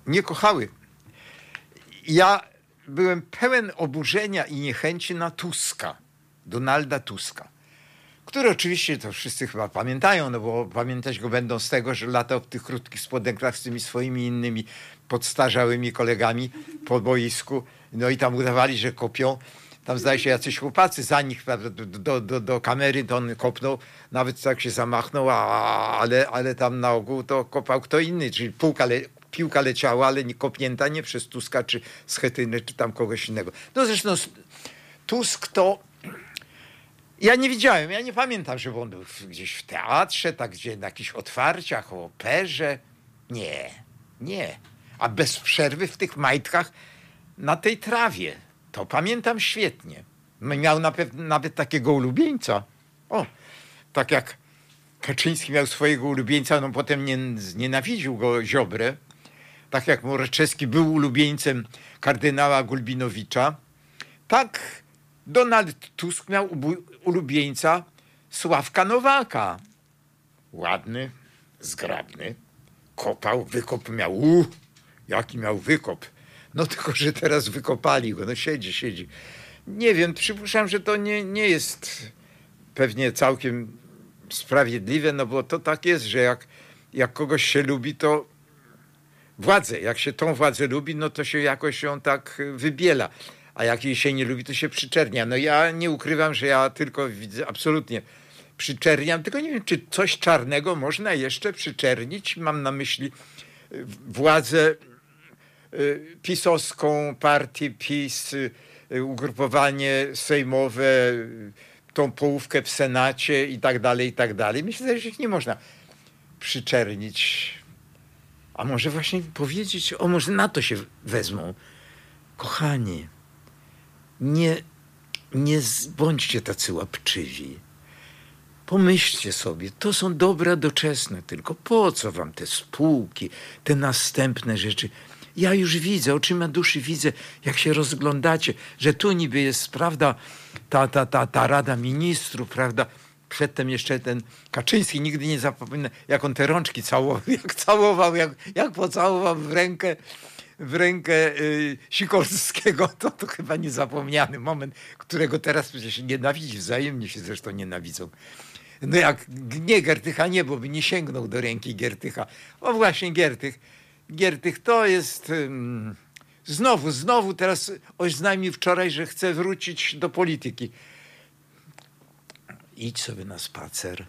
Nie kochały. Ja byłem pełen oburzenia i niechęci na Tuska Donalda Tuska, który oczywiście, to wszyscy chyba pamiętają, no bo pamiętać go będą z tego, że latał w tych krótkich spodenkach z tymi swoimi innymi podstarzałymi kolegami po boisku, no i tam udawali, że kopią. Tam zdaje się jacyś chłopacy za nich do, do, do kamery to on kopnął, nawet tak się zamachnął, a, ale, ale tam na ogół to kopał kto inny, czyli półka le, piłka leciała, ale nie kopnięta nie przez Tuska, czy Schetynę, czy tam kogoś innego. No zresztą Tusk to ja nie widziałem, ja nie pamiętam, żeby on był gdzieś w teatrze, tak gdzie na jakichś otwarciach, o operze. Nie, nie. A bez przerwy w tych majtkach na tej trawie. To pamiętam świetnie. Miał nawet, nawet takiego ulubieńca. O, tak jak Kaczyński miał swojego ulubieńca, no potem nie, nienawidził go Ziobrę. Tak jak Moraczewski był ulubieńcem kardynała Gulbinowicza. Tak Donald Tusk miał ulubieńca Sławka Nowaka. Ładny, zgrabny, kopał, wykop miał. U, jaki miał wykop. No tylko, że teraz wykopali go. No siedzi, siedzi. Nie wiem, przypuszczam, że to nie, nie jest pewnie całkiem sprawiedliwe, no bo to tak jest, że jak, jak kogoś się lubi, to władzę, jak się tą władzę lubi, no to się jakoś ją tak wybiela a jak jej się nie lubi, to się przyczernia. No ja nie ukrywam, że ja tylko widzę absolutnie przyczerniam, tylko nie wiem, czy coś czarnego można jeszcze przyczernić. Mam na myśli y, władzę y, pisowską, partię PiS, y, ugrupowanie sejmowe, tą połówkę w Senacie i tak dalej, i tak dalej. Myślę, że ich nie można przyczernić. A może właśnie powiedzieć, o może na to się wezmą. Kochani, nie, nie bądźcie tacy łapczywi. Pomyślcie sobie, to są dobra doczesne tylko. Po co wam te spółki, te następne rzeczy? Ja już widzę, oczyma duszy widzę, jak się rozglądacie, że tu niby jest, prawda, ta, ta, ta, ta Rada Ministrów, prawda, przedtem jeszcze ten Kaczyński, nigdy nie zapomnę, jak on te rączki całował, (laughs) jak całował, jak, jak pocałował w rękę, w rękę y, Sikorskiego, (laughs) to, to chyba niezapomniany moment, którego teraz przecież nienawidzi, wzajemnie się zresztą nienawidzą. No jak nie Gertycha nie, bo by nie sięgnął do ręki Giertycha. O właśnie Giertych. Giertych to jest... Znowu, znowu teraz oznajmił wczoraj, że chce wrócić do polityki. Idź sobie na spacer.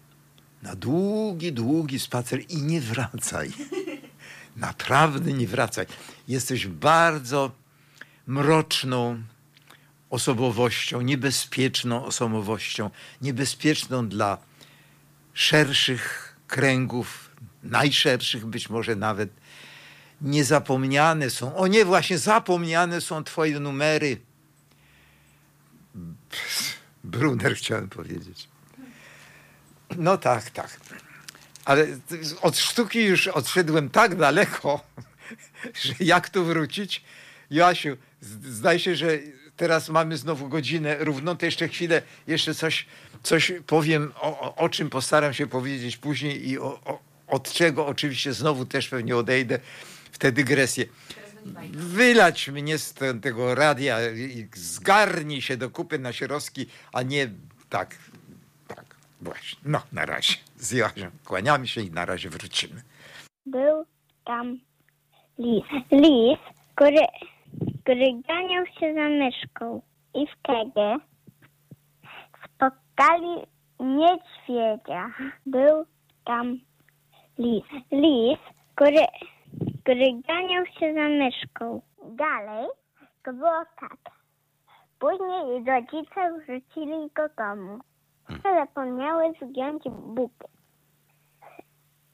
Na długi, długi spacer i nie wracaj. (laughs) Naprawdę nie wracaj. Jesteś bardzo mroczną osobowością, niebezpieczną osobowością, niebezpieczną dla szerszych kręgów, najszerszych być może nawet, niezapomniane są. O nie, właśnie zapomniane są twoje numery. Brunner chciałem powiedzieć. No tak, tak. Ale od sztuki już odszedłem tak daleko, (laughs) że jak tu wrócić? Joasiu, zdaje się, że teraz mamy znowu godzinę równą, to jeszcze chwilę, jeszcze coś, coś powiem, o, o czym postaram się powiedzieć później i o, o, od czego oczywiście znowu też pewnie odejdę w tę dygresję. Wylać mnie z tego radia zgarnij się do kupy na Sierowski, a nie tak, właśnie. No, na razie. (laughs) Z Joachim kłaniamy się i na razie wrócimy. Był tam lis. Lis, który który ganiał się za myszką i wtedy spotkali niedźwiedzia. Był tam lis. Lis, który, który ganiał się za myszką. Dalej to było tak. Później rodzice wrzucili go domu. Zapomniały zgiąć buty.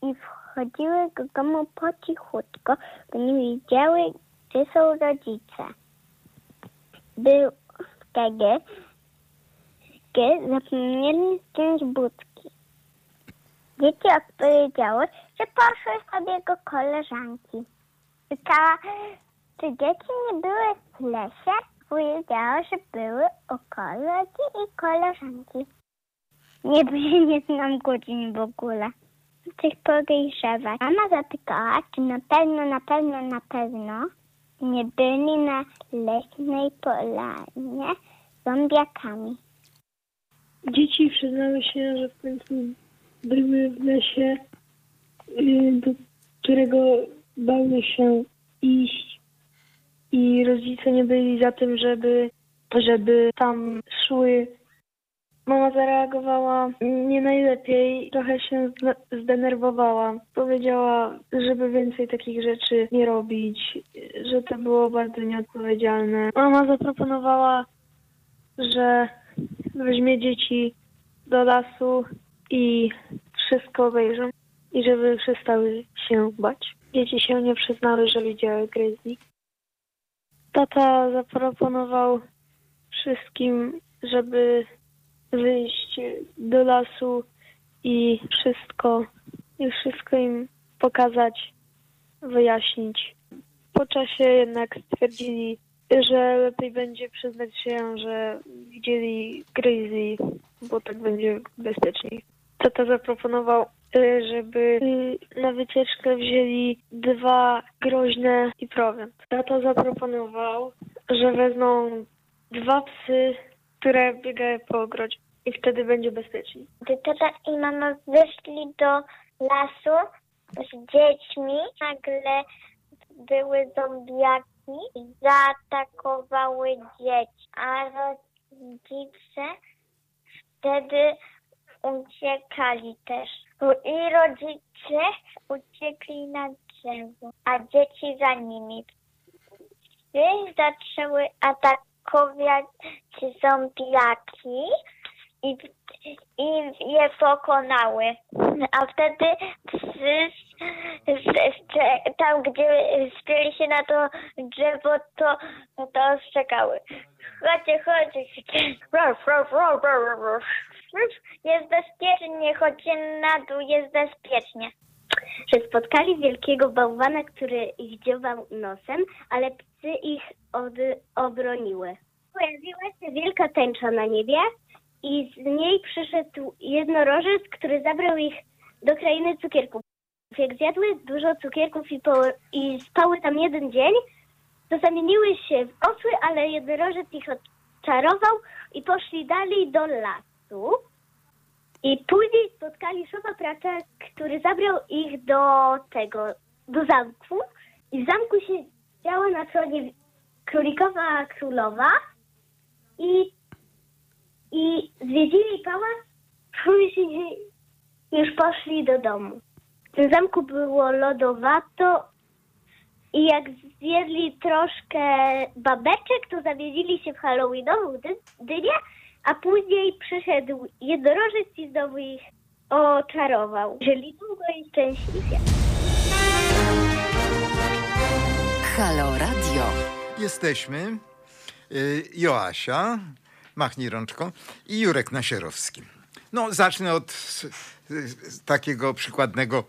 I wchodziły do domu po cichutko, bo nie widziały, gdzie są rodzice. Był wtedy, kiedy zapomnieli zdjąć budki. Dzieci odpowiedziały, że poszły sobie do koleżanki. Pytała, czy dzieci nie były w lesie? Powiedziała, że były o kolegi i koleżanki. Nie, nie znam godzin w ogóle. Coś podejrzewać. Mama zapytała, czy na pewno, na pewno, na pewno nie byli na leśnej polanie zombiakami. Dzieci przyznały się, że w końcu były w lesie, y, do którego bały się iść i rodzice nie byli za tym, żeby, żeby tam szły. Mama zareagowała nie najlepiej, trochę się zdenerwowała. Powiedziała, żeby więcej takich rzeczy nie robić, że to było bardzo nieodpowiedzialne. Mama zaproponowała, że weźmie dzieci do lasu i wszystko obejrzą i żeby przestały się bać. Dzieci się nie przyznały, że widziały grizzly. Tata zaproponował wszystkim, żeby wyjść do lasu i wszystko, i wszystko im pokazać, wyjaśnić. Po czasie jednak stwierdzili, że lepiej będzie przyznać się, że widzieli grizzly, bo tak będzie bezpieczniej. Tata zaproponował, y, żeby na wycieczkę wzięli dwa groźne i prowiant. Tata zaproponował, że wezmą dwa psy, które biegają po ogrodzie i wtedy będzie bezpieczniej. Gdy tata i mama wyszli do lasu z dziećmi, nagle były zombiaki zaatakowały dzieci, a rodzice wtedy uciekali też. I rodzice uciekli na drzewo, a dzieci za nimi. Psy zaczęły atakować zombiaki i, i je pokonały. A wtedy psy z, z, z, tam, gdzie spieli się na to drzewo, to, to ostrzekały. Chodźcie, chodźcie. Jest bezpiecznie, chodźcie na dół, jest bezpiecznie. że spotkali wielkiego bałwana, który ich dziobał nosem, ale psy ich od, obroniły. Pojawiła się wielka tęcza na niebie i z niej przyszedł jednorożec, który zabrał ich do krainy cukierków. Jak zjadły dużo cukierków i, po, i spały tam jeden dzień, to zamieniły się w osły, ale jednorożec ich odczarował i poszli dalej do lasu. I później spotkali szopa pracza, który zabrał ich do tego, do zamku. I w zamku siedziała na tronie królikowa królowa i, i zwiedzili pałac, później już poszli do domu. W tym zamku było lodowato i jak zjedli troszkę babeczek, to zamienili się w halloweenową dy- dynię, a później przyszedł jednorożec i znowu ich oczarował. Żyli długo i szczęśliwie. Halo Radio. Jesteśmy. y, Joasia, machnij rączką, i Jurek Nasierowski. No, zacznę od takiego przykładnego,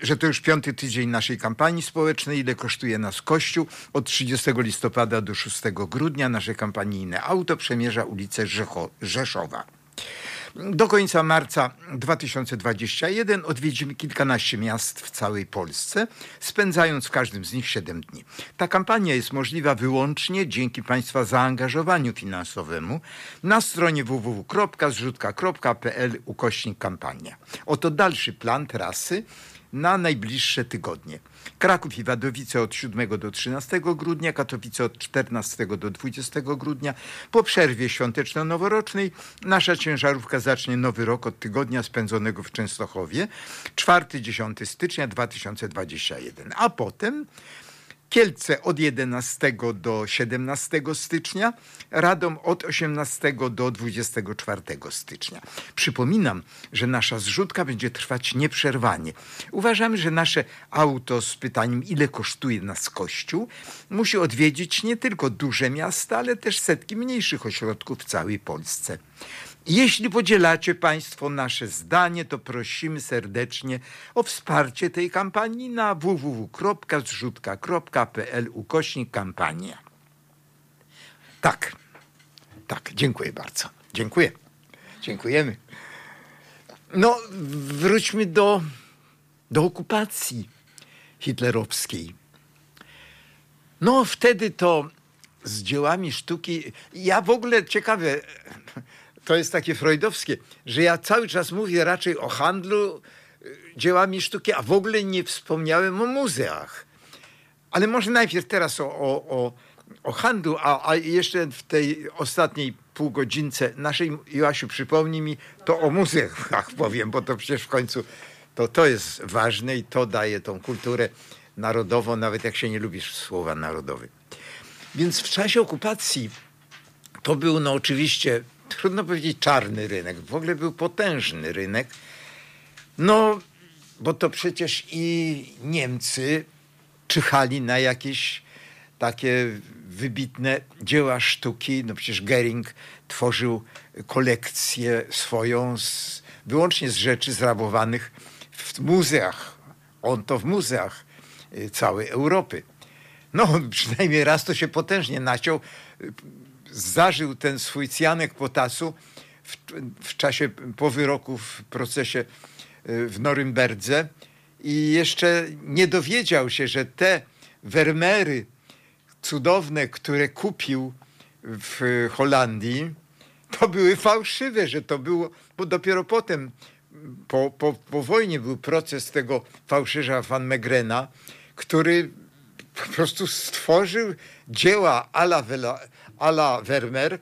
że to już piąty tydzień naszej kampanii społecznej. Ile kosztuje nas Kościół? Od 30 listopada do 6 grudnia nasze kampanijne auto przemierza ulicę Rzeszowa. Do końca marca 2021 odwiedzimy kilkanaście miast w całej Polsce, spędzając w każdym z nich 7 dni. Ta kampania jest możliwa wyłącznie dzięki Państwa zaangażowaniu finansowemu na stronie www.zrzutka.pl ukośnik kampania. Oto dalszy plan trasy na najbliższe tygodnie. Kraków i Wadowice od 7 do 13 grudnia, Katowice od 14 do 20 grudnia. Po przerwie świąteczno-noworocznej nasza ciężarówka zacznie nowy rok od tygodnia spędzonego w Częstochowie, 4-10 stycznia 2021. A potem Kielce od 11 do 17 stycznia, Radom od 18 do 24 stycznia. Przypominam, że nasza zrzutka będzie trwać nieprzerwanie. Uważamy, że nasze auto z pytaniem, ile kosztuje nas kościół, musi odwiedzić nie tylko duże miasta, ale też setki mniejszych ośrodków w całej Polsce. Jeśli podzielacie Państwo nasze zdanie, to prosimy serdecznie o wsparcie tej kampanii na www.zrzutka.pl ukośnik kampania. Tak, tak, dziękuję bardzo. Dziękuję. Dziękujemy. No, wróćmy do, do okupacji hitlerowskiej. No, wtedy to z dziełami sztuki. Ja w ogóle ciekawe, to jest takie freudowskie, że ja cały czas mówię raczej o handlu y, dziełami sztuki, a w ogóle nie wspomniałem o muzeach. Ale może najpierw teraz o, o, o, o handlu, a, a jeszcze w tej ostatniej półgodzince naszej Joasiu przypomnij mi, to o muzeach (laughs) powiem, bo to przecież w końcu to, to jest ważne i to daje tą kulturę narodową, nawet jak się nie lubisz słowa narodowy. Więc w czasie okupacji to był no oczywiście, trudno powiedzieć czarny rynek, w ogóle był potężny rynek. No, bo to przecież i Niemcy czyhali na jakieś takie wybitne dzieła sztuki. No przecież Gering tworzył kolekcję swoją z, wyłącznie z rzeczy zrabowanych w muzeach. On to w muzeach y, całej Europy. No, (laughs) przynajmniej raz to się potężnie naciął. Zażył ten swój cjanek potasu w, w czasie po wyroku w procesie y, w Norymberdze. I jeszcze nie dowiedział się, że te wermery cudowne, które kupił w Holandii, to były fałszywe, że to było, bo dopiero potem po, po, po wojnie był proces tego fałszerza Van Megrena, który po prostu stworzył dzieła ala, ala Vermeer,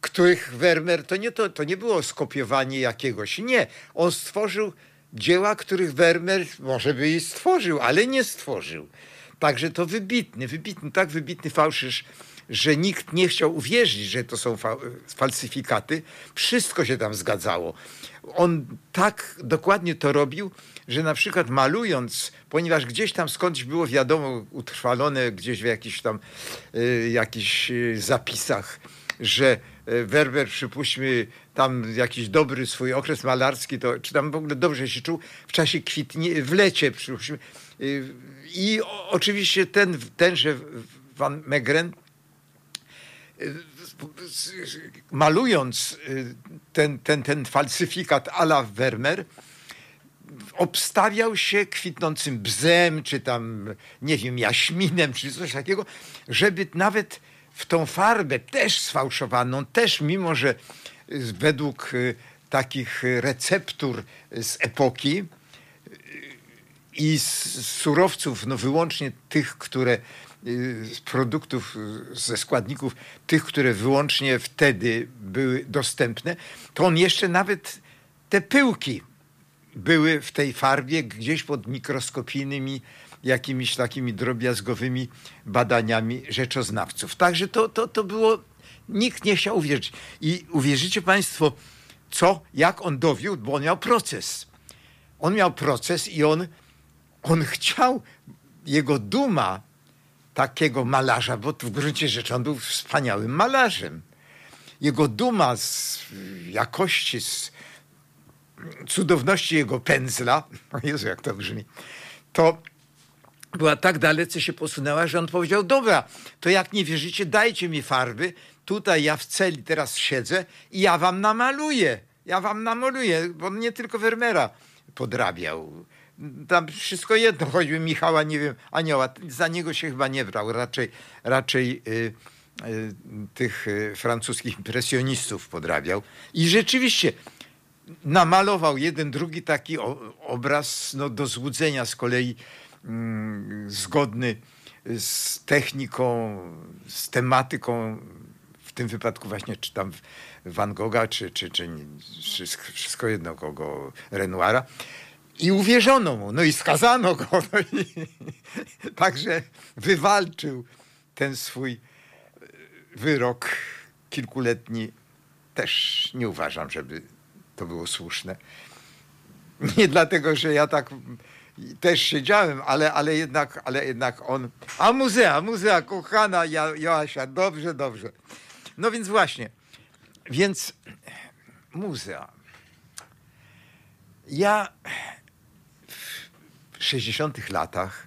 których Vermeer to nie, to, to nie było skopiowanie jakiegoś. Nie, on stworzył dzieła, których Vermeer może by i stworzył, ale nie stworzył. Także to wybitny, wybitny, tak wybitny fałszysz, że nikt nie chciał uwierzyć, że to są fa falsyfikaty. Wszystko się tam zgadzało. On tak dokładnie to robił, że na przykład malując, ponieważ gdzieś tam skądś było wiadomo, utrwalone gdzieś w jakichś tam y, jakichś y, zapisach, że y, Werber, przypuśćmy, tam jakiś dobry swój okres malarski, to, czy tam w ogóle dobrze się czuł w czasie kwitnie, w lecie, przypuśćmy. I oczywiście ten, tenże Van Megren malując ten, ten, ten falsyfikat a la Vermeer, obstawiał się kwitnącym bzem, czy tam, nie wiem, jaśminem, czy coś takiego, żeby nawet w tą farbę też sfałszowaną, też mimo, że według y, takich receptur z epoki y, i z surowców, no wyłącznie tych, które y, z produktów, ze składników, tych, które wyłącznie wtedy były dostępne, to on jeszcze nawet te pyłki były w tej farbie gdzieś pod mikroskopijnymi jakimiś takimi drobiazgowymi badaniami rzeczoznawców. Także to, to, to było, nikt nie chciał uwierzyć. I uwierzycie Państwo, co, jak on dowiódł, bo on miał proces. On miał proces i on, on chciał, jego duma takiego malarza, bo w gruncie rzeczy on był wspaniałym malarzem. Jego duma z jakości, z cudowności jego pędzla, (laughs) Jezu, jak to brzmi, to była tak dalece się posunęła, że on powiedział, dobra, to jak nie wierzycie, dajcie mi farby, tutaj ja w celi teraz siedzę i ja wam namaluję, ja wam namaluję, bo on nie tylko Vermeera podrabiał. Tam wszystko jedno, (laughs) choćby Michała, nie wiem, Anioła, za niego się chyba nie brał, raczej, raczej y, y, tych y, francuskich impresjonistów podrabiał. I rzeczywiście namalował jeden, drugi taki obraz no, do złudzenia z kolei mm, zgodny z techniką, z tematyką, w tym wypadku właśnie czy tam Van Gogha, czy, czy, czy wszystko jedno kogo, Renoira. I uwierzono mu, no i skazano go. No i, (laughs) także wywalczył ten swój wyrok kilkuletni. Też nie uważam, żeby to było słuszne. Nie dlatego, że ja tak też siedziałem, ale, ale, jednak, ale jednak on... A muzea, muzea, kochana Joasia, dobrze, dobrze. No więc właśnie, więc muzea. Ja w 60 latach,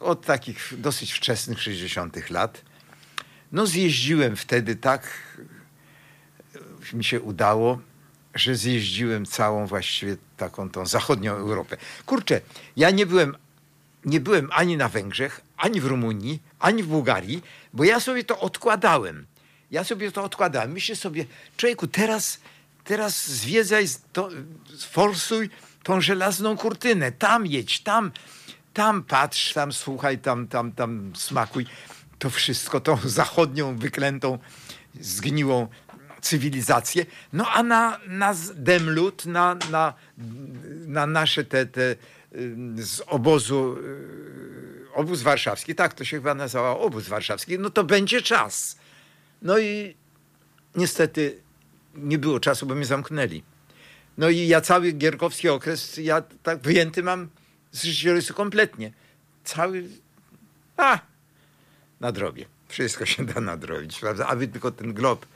od takich dosyć wczesnych 60 lat, no zjeździłem wtedy tak, mi się udało, że zjeździłem całą właściwie taką tą zachodnią Europę. Kurczę, ja nie byłem, nie byłem ani na Węgrzech, ani w Rumunii, ani w Bułgarii, bo ja sobie to odkładałem. Ja sobie to odkładałem. Myślę sobie, człowieku, teraz, teraz zwiedzaj, to, forsuj tą żelazną kurtynę. Tam jedź, tam, tam patrz, tam słuchaj, tam, tam, tam smakuj. To wszystko, tą zachodnią, wyklętą, zgniłą cywilizację, no a na, na Demlut, na, na, na nasze te, te z obozu, y, obóz warszawski, tak to się chyba nazywał obóz warszawski, no to będzie czas. No i niestety nie było czasu, bo mnie zamknęli. No i ja cały gierkowski okres, ja tak wyjęty mam z życiorysu kompletnie. Cały, a, nadrobię. Wszystko się da nadrobić, prawda? A wy tylko ten glob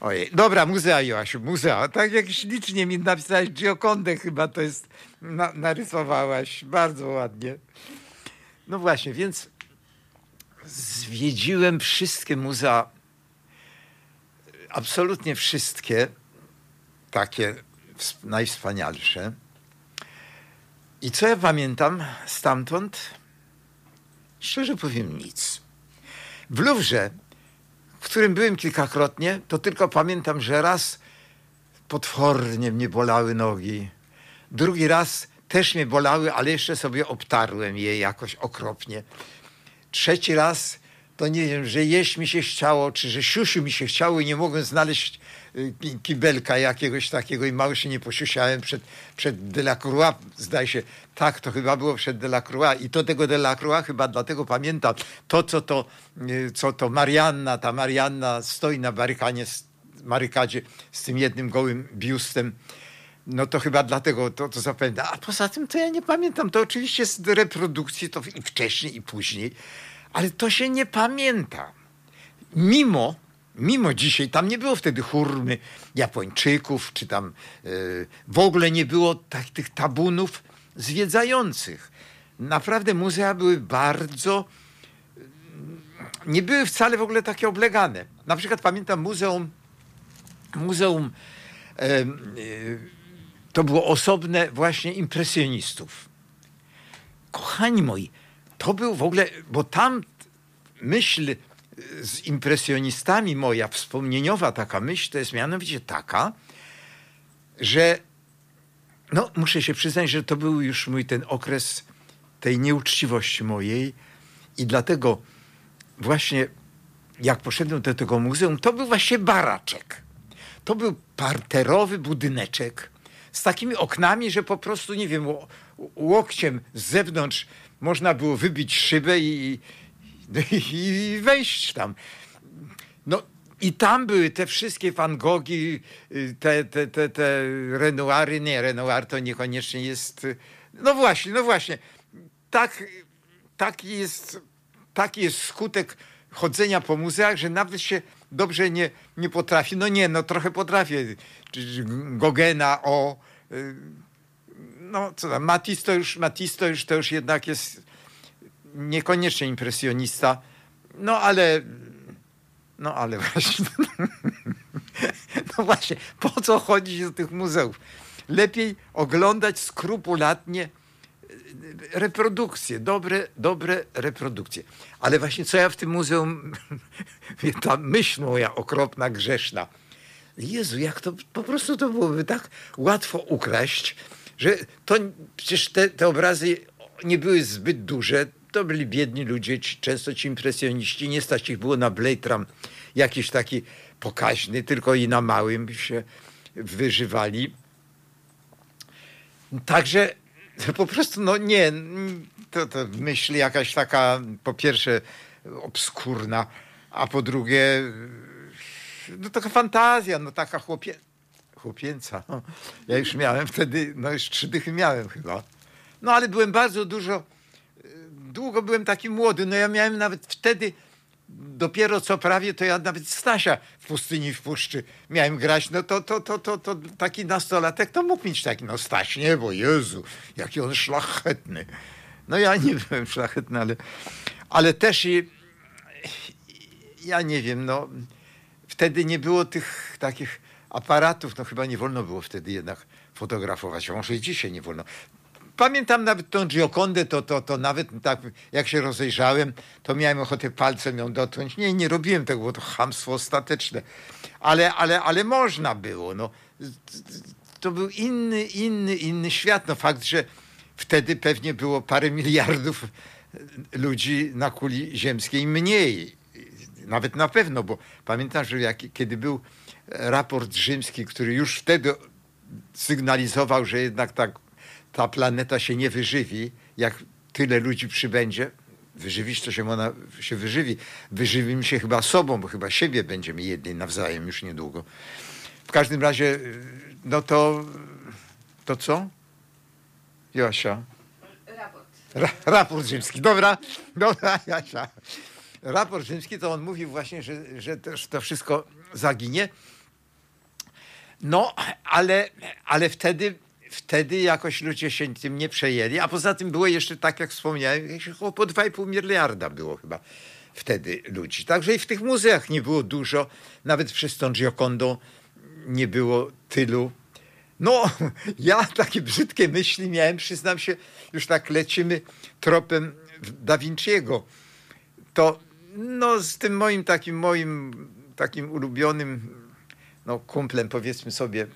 Ojej, dobra, muzea Joasiu, muzea. Tak jak ślicznie mi napisałeś Giocondę chyba to jest, na, narysowałaś. Bardzo ładnie. No właśnie, więc zwiedziłem wszystkie muzea, absolutnie wszystkie, takie najwspanialsze. I co ja pamiętam stamtąd? Szczerze powiem nic. W Louvre w którym byłem kilkakrotnie, to tylko pamiętam, że raz potwornie mnie bolały nogi. Drugi raz też mnie bolały, ale jeszcze sobie obtarłem je jakoś okropnie. Trzeci raz to nie wiem, że jeść mi się chciało, czy że siusiu mi się chciało i nie mogłem znaleźć kibelka jakiegoś takiego i mało się nie posiusiałem przed, przed Delacroix, zdaje się, tak, to chyba było przed Delacroix i to tego Delacroix chyba dlatego pamiętam, to co to, y, co to Marianna, ta Marianna stoi na barykanie, marykadzie z tym jednym gołym biustem, no to chyba dlatego to, to zapamiętam. A poza tym to ja nie pamiętam. To oczywiście z reprodukcji to i wcześniej, i później, ale to się nie pamięta. Mimo, mimo dzisiaj, tam nie było wtedy hurmy Japończyków, czy tam e, w ogóle nie było tak, tych tabunów zwiedzających. Naprawdę muzea były bardzo nie były wcale w ogóle takie oblegane. Na przykład pamiętam muzeum, muzeum e, to było osobne właśnie impresjonistów. Kochani moi, to był w ogóle, bo tam myśl z impresjonistami moja, wspomnieniowa taka myśl, to jest mianowicie taka, że no muszę się przyznać, że to był już mój ten okres tej nieuczciwości mojej i dlatego właśnie jak poszedłem do tego muzeum, to był właśnie baraczek. To był parterowy budyneczek z takimi oknami, że po prostu, nie wiem, ło- łokciem z zewnątrz można było wybić szybę i, (laughs) i wejść tam. No i tam były te wszystkie Van Goghi, y, te, te, te, te Renoiry. Nie, Renoir to niekoniecznie jest... y, No właśnie, no właśnie. Tak, taki, jest, taki jest skutek chodzenia po muzeach, że nawet się dobrze nie, nie potrafi. No nie, no trochę potrafię. Gogena, o... y, No co tam, Matisse to już, Matisse to już, to już jednak jest niekoniecznie impresjonista. No ale... No ale (laughs) właśnie... No właśnie, po co chodzić do tych muzeów? Lepiej oglądać skrupulatnie reprodukcje, dobre, dobre reprodukcje. Ale właśnie co ja w tym muzeum, (laughs) ta myśl moja okropna, grzeszna. Jezu, jak to po prostu to byłoby tak łatwo ukraść, że to przecież te, te obrazy nie były zbyt duże. To byli biedni ludzie, często ci impresjoniści. Nie stać ich było na Blejtram jakiś taki pokaźny, tylko i na małym się wyżywali. Także po prostu, no nie, to, to myśl jakaś taka, po pierwsze, obskurna, a po drugie, no taka fantazja, no taka chłopie, chłopięca. No. Ja już miałem wtedy, no już trzy dychy miałem chyba. No ale byłem bardzo dużo, długo byłem taki młody, no ja miałem nawet wtedy, dopiero co prawie, to ja nawet Stasia w pustyni w puszczy miałem grać, no to, to, to, to, to taki nastolatek to mógł mieć taki, no Staś nie, bo Jezu, jaki on szlachetny. No ja nie (laughs) byłem szlachetny, ale, ale też i, ja nie wiem, no wtedy nie było tych takich aparatów, no chyba nie wolno było wtedy jednak fotografować, może i dzisiaj nie wolno. Pamiętam nawet tą Giocondę, to, to, to nawet tak jak się rozejrzałem, to miałem ochotę palcem ją dotknąć. Nie, nie robiłem tego, bo to chamstwo ostateczne. Ale, ale, ale można było. No. To był inny, inny, inny świat. No fakt, że wtedy pewnie było parę miliardów ludzi na kuli ziemskiej mniej. Nawet na pewno, bo pamiętam, że jak, kiedy był raport rzymski, który już wtedy sygnalizował, że jednak tak ta planeta się nie wyżywi, jak tyle ludzi przybędzie. Wyżywić to się ona się wyżywi. Wyżywimy się chyba sobą, bo chyba siebie będziemy jedni nawzajem już niedługo. W każdym razie, no to, to co? Josia? Raport. Ra, raport rzymski. Dobra, dobra, Jasia. Raport rzymski to on mówi właśnie, że, że też to wszystko zaginie. No, ale, ale wtedy, wtedy jakoś ludzie się tym nie przejęli, a poza tym było jeszcze, tak jak wspomniałem, około po 2,5 miliarda było chyba wtedy ludzi. Także i w tych muzeach nie było dużo, nawet przez tą Giocondą nie było tylu. No, (laughs) ja takie brzydkie myśli miałem, przyznam się, już tak lecimy tropem Da Vinciego. To no, z tym moim takim moim takim ulubionym no, kumplem, powiedzmy sobie,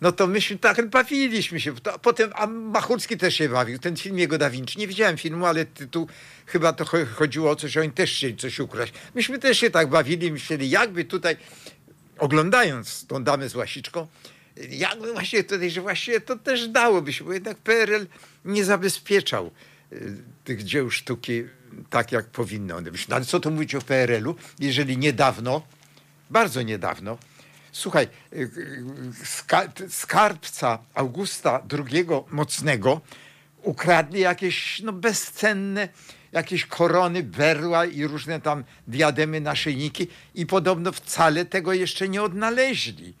no to myśmy tak bawiliśmy się. To, potem, a Machulski też się bawił. Ten film jego Da Vinci. Nie widziałem filmu, ale tytuł chyba to chodziło o coś, oni też chcieli coś ukraść. Myśmy też się tak bawili, myśleli, jakby tutaj, oglądając tą damę z łasiczką, jakby właśnie tutaj, że właściwie to też dałoby się, bo jednak PRL nie zabezpieczał y, tych dzieł sztuki tak, jak powinno one być. No ale co tu mówić o PRL-u, jeżeli niedawno, bardzo niedawno, słuchaj, y, y, skarbca Augusta II Mocnego ukradli jakieś no, bezcenne jakieś korony, berła i różne tam diademy, naszyjniki i podobno wcale tego jeszcze nie odnaleźli.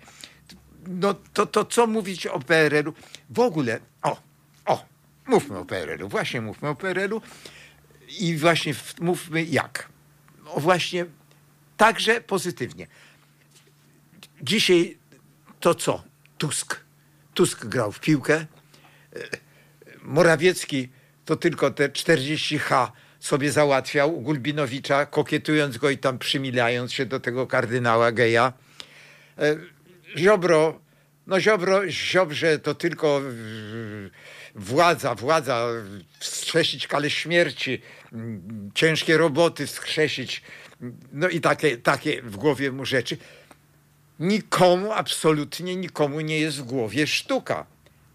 No to, to co mówić o PRL-u? W ogóle, o, o, mówmy o PRL-u, właśnie mówmy o PRL-u i właśnie mówmy jak. O właśnie także pozytywnie. Dzisiaj to co? Tusk. Tusk grał w piłkę. Morawiecki to tylko te 40H sobie załatwiał Gulbinowicza, kokietując go i tam przymilając się do tego kardynała geja. E, Ziobro, no Ziobro, Ziobrze to tylko władza, władza, wskrzesić kale śmierci, ciężkie roboty wskrzesić, no i takie, takie w głowie mu rzeczy. Nikomu, absolutnie nikomu nie jest w głowie sztuka.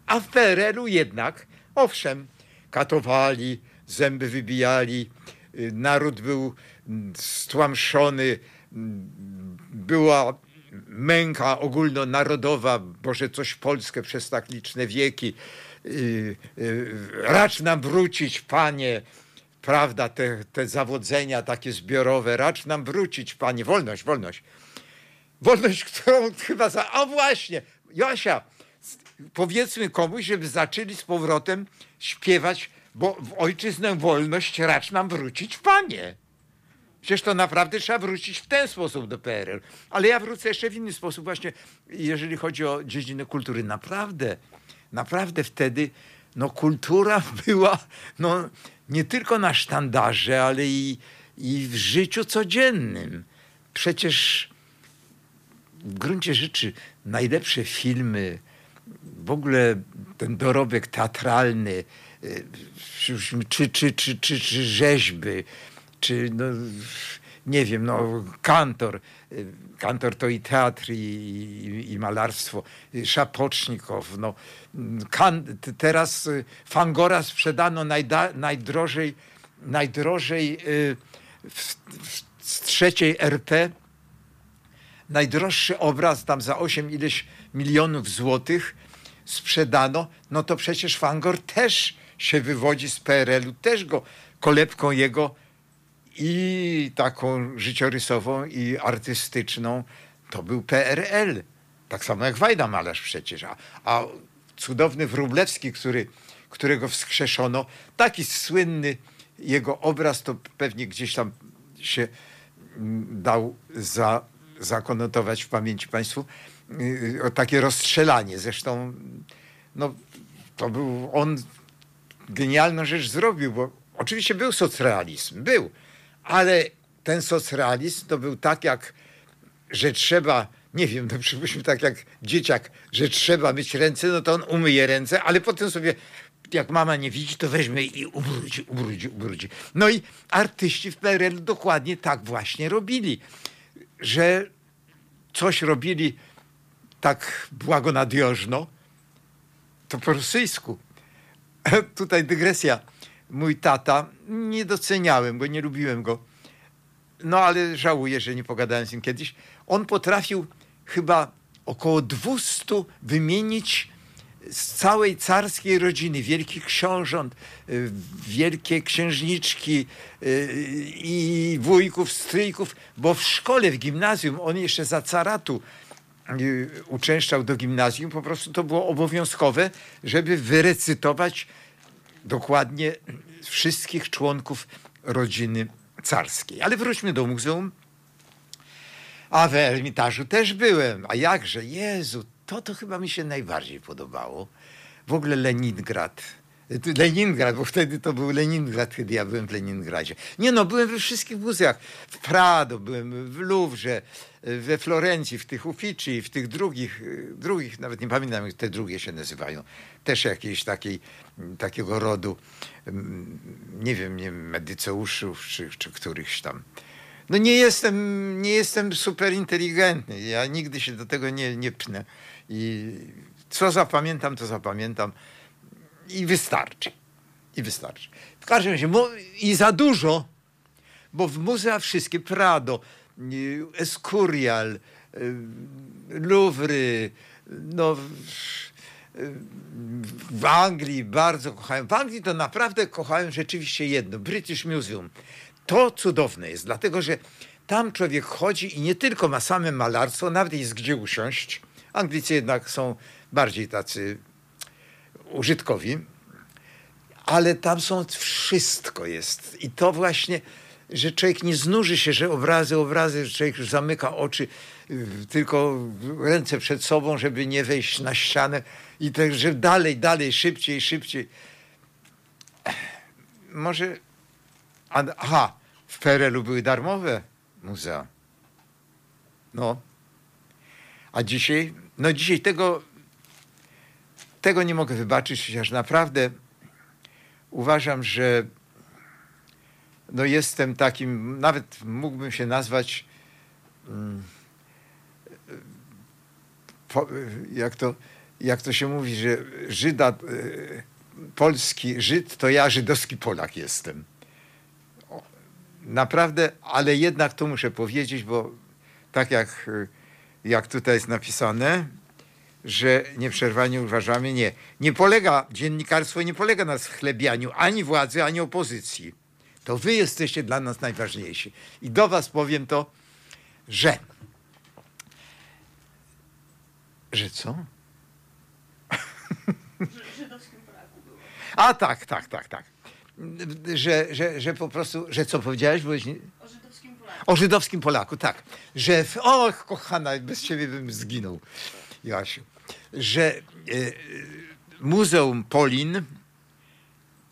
A w PRL-u jednak, owszem, katowali, zęby wybijali, y, naród był stłamszony, była męka ogólnonarodowa, Boże, coś Polskę przez tak liczne wieki. Y, y, racz nam wrócić, Panie, prawda, te, te zawodzenia takie zbiorowe, racz nam wrócić, Panie, wolność, wolność. Wolność, którą (laughs) chyba za... A właśnie, Josia, powiedzmy komuś, żeby zaczęli z powrotem śpiewać, bo w ojczyznę wolność racz nam wrócić, Panie. Przecież to naprawdę trzeba wrócić w ten sposób do PRL. Ale ja wrócę jeszcze w inny sposób właśnie, jeżeli chodzi o dziedzinę kultury. Naprawdę, naprawdę wtedy no, kultura (laughs) była no, nie tylko na sztandarze, ale i, i w życiu codziennym. Przecież w gruncie rzeczy najlepsze filmy, w ogóle ten dorobek teatralny, y, czy, czy, czy, czy, czy rzeźby, czy no, nie wiem, no, kantor. Kantor to i teatr, i, i, i malarstwo. Szapocznikow. No, kan, teraz Fangora sprzedano najda, najdrożej, najdrożej y, w, w, z trzeciej RP. Najdroższy obraz tam za 8 ileś milionów złotych sprzedano, no to przecież Fangor też się wywodzi z PRL-u, też go kolebką jego i taką życiorysową, i artystyczną, to był PRL. Tak samo jak Wajda Malarz przecież. A, a cudowny Wróblewski, który, którego wskrzeszono, taki słynny jego obraz, to pewnie gdzieś tam się mm, dał za, zakonotować w pamięci Państwu. Y, o takie rozstrzelanie. Zresztą no, to był on genialną rzecz zrobił, bo oczywiście był socrealizm, był, ale ten socrealizm to był tak jak, że trzeba, nie wiem, no przypuśćmy tak jak dzieciak, że trzeba myć ręce, no to on umyje ręce, ale potem sobie jak mama nie widzi, to weźmie i ubrudzi, ubrudzi, ubrudzi. No i artyści w PRL dokładnie tak właśnie robili, że coś robili tak błagonadiożno, to po rosyjsku. (laughs) Tutaj dygresja. Mój tata, nie doceniałem go, nie lubiłem go. No ale żałuję, że nie pogadałem z nim kiedyś. On potrafił chyba około 200 wymienić z całej carskiej rodziny, wielkich książąt, y, wielkie księżniczki y, i wujków, stryjków, bo w szkole, w gimnazjum, on jeszcze za caratu y, uczęszczał do gimnazjum, po prostu to było obowiązkowe, żeby wyrecytować dokładnie wszystkich członków rodziny carskiej. Ale wróćmy do muzeum. A w Ermitażu też byłem. A jakże, Jezu, to to chyba mi się najbardziej podobało. W ogóle Leningrad, Leningrad, bo wtedy to był Leningrad, kiedy ja byłem w Leningradzie. Nie no, byłem we wszystkich muzeach. W Prado, byłem w Louvre, we Florencji, w tych Uffizi, w tych drugich, drugich, nawet nie pamiętam jak te drugie się nazywają. Też jakiejś takiej, takiego rodu, mm, nie wiem, nie Medyceuszów czy, czy którychś tam. No nie jestem, nie jestem super inteligentny. Ja nigdy się do tego nie, nie pnę. I co zapamiętam, to zapamiętam i wystarczy. I wystarczy. W każdym razie, i za dużo, bo w muzea wszystkie, Prado, y, Escurial, y, Louvre, no, w Anglii bardzo kochałem. W Anglii to naprawdę kochałem rzeczywiście jedno, British Museum. To cudowne jest, dlatego że tam człowiek chodzi i nie tylko ma same malarstwo, nawet jest gdzie usiąść. Anglicy jednak są bardziej tacy użytkowi, ale tam są wszystko jest. I to właśnie, że człowiek nie znuży się, że obrazy, obrazy, że człowiek już zamyka oczy, tylko ręce przed sobą, żeby nie wejść na ścianę i tak, że dalej, dalej, szybciej, szybciej. Może, aha, w PRL-u były darmowe muzea. No. A dzisiaj, no dzisiaj tego tego nie mogę wybaczyć, chociaż naprawdę uważam, że no jestem takim, nawet mógłbym się nazwać, mm, jak to, jak to się mówi, że Żyda, e, polski Żyd, to ja żydowski Polak jestem. Naprawdę, ale jednak to muszę powiedzieć, bo tak jak, jak tutaj jest napisane, że nieprzerwanie uważamy, nie. Nie polega, dziennikarstwo nie polega na schlebianiu ani władzy, ani opozycji. To wy jesteście dla nas najważniejsi. I do was powiem to, że. Że co? (laughs) A tak, tak, tak, tak. Że, że, że po prostu, że co powiedziałeś? Byłeś... O. O żydowskim Polaku, tak. Że, och, kochana, bez ciebie bym zginął. Jasiu, że e, Muzeum Polin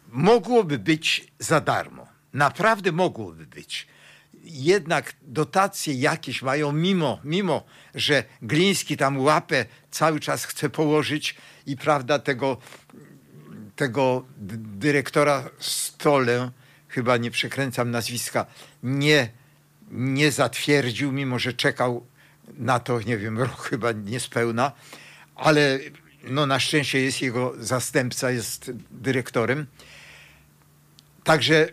mogłoby być za darmo. Naprawdę mogłoby być. Jednak dotacje jakieś mają, mimo, mimo że Gliński tam łapę cały czas chce położyć i prawda tego, tego dyrektora Stole, chyba nie przekręcam nazwiska, nie, nie zatwierdził, mimo że czekał na to, nie wiem, rok chyba niespełna, ale no na szczęście jest jego zastępca, jest dyrektorem. Także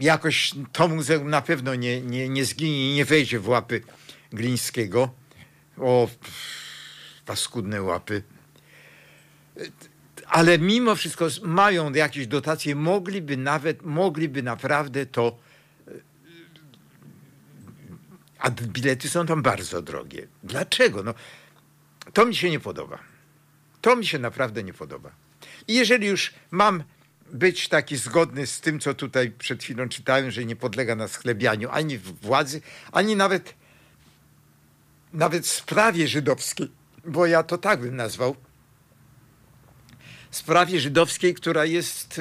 jakoś to muzeum na pewno nie, nie, nie zginie i nie wejdzie w łapy Glińskiego. O, paskudne łapy. Ale mimo wszystko mają jakieś dotacje, mogliby nawet, mogliby naprawdę to a bilety są tam bardzo drogie. Dlaczego? No, to mi się nie podoba. To mi się naprawdę nie podoba. I jeżeli już mam być taki zgodny z tym, co tutaj przed chwilą czytałem, że nie podlega na schlebianiu ani władzy, ani nawet, nawet sprawie żydowskiej, bo ja to tak bym nazwał, sprawie żydowskiej, która jest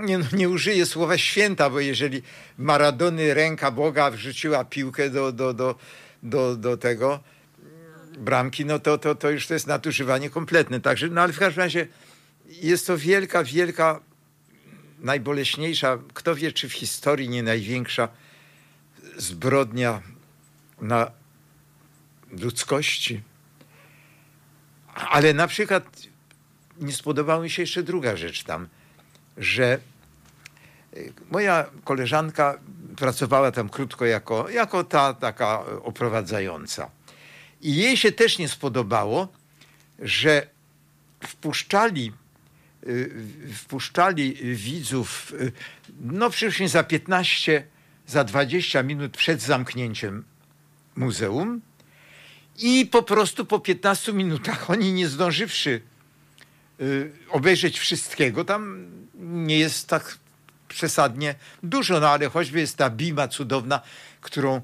nie, no, nie użyję słowa święta, bo jeżeli Maradony ręka Boga wrzuciła piłkę do, do, do, do, do tego bramki, no to, to, to już to jest nadużywanie kompletne. Także, no ale w każdym razie jest to wielka, wielka, najboleśniejsza, kto wie, czy w historii nie największa zbrodnia na ludzkości. Ale na przykład nie spodobała mi się jeszcze druga rzecz tam – że y, moja koleżanka pracowała tam krótko jako, jako ta taka oprowadzająca. I jej się też nie spodobało, że wpuszczali, y, wpuszczali widzów, y, no przecież za 15, za 20 minut przed zamknięciem muzeum i po prostu po 15 minutach oni nie zdążywszy obejrzeć wszystkiego, tam nie jest tak przesadnie dużo, no ale choćby jest ta Bima cudowna, którą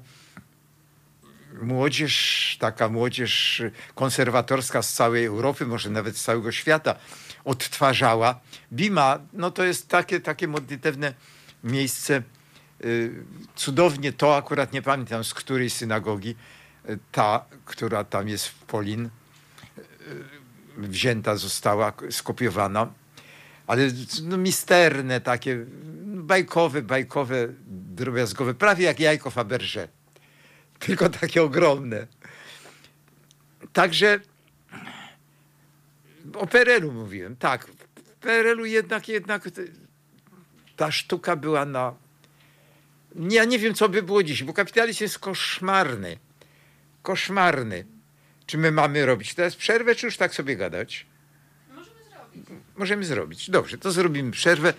młodzież, taka młodzież konserwatorska z całej Europy, może nawet z całego świata, odtwarzała. Bima, no to jest takie, takie modlitewne miejsce, y, cudownie to, akurat nie pamiętam z której synagogi, y, ta, która tam jest w Polin, wzięta została, skopiowana, ale no, misterne takie, bajkowe, bajkowe, drobiazgowe, prawie jak jajko Faberże, tylko takie ogromne. Także o PRL-u mówiłem, tak. W PRL-u jednak, jednak ta sztuka była na... Ja nie wiem, co by było dziś, bo kapitalizm jest koszmarny. Koszmarny. Czy my mamy robić teraz przerwę, czy już tak sobie gadać? Możemy zrobić. Możemy zrobić. Dobrze, to zrobimy przerwę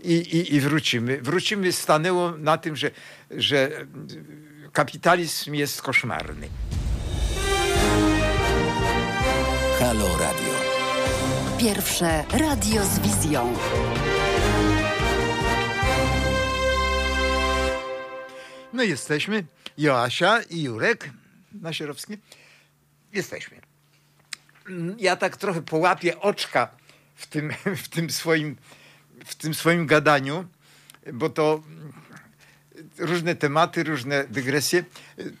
i, i, i wrócimy. Wrócimy, stanęło na tym, że, że kapitalizm jest koszmarny. Halo Radio. Pierwsze radio z wizją. No jesteśmy. Joasia i Jurek Nasierowski. Jesteśmy. Ja tak trochę połapię oczka w tym, (laughs) w tym, swoim, w tym swoim gadaniu, bo to różne tematy, różne dygresje.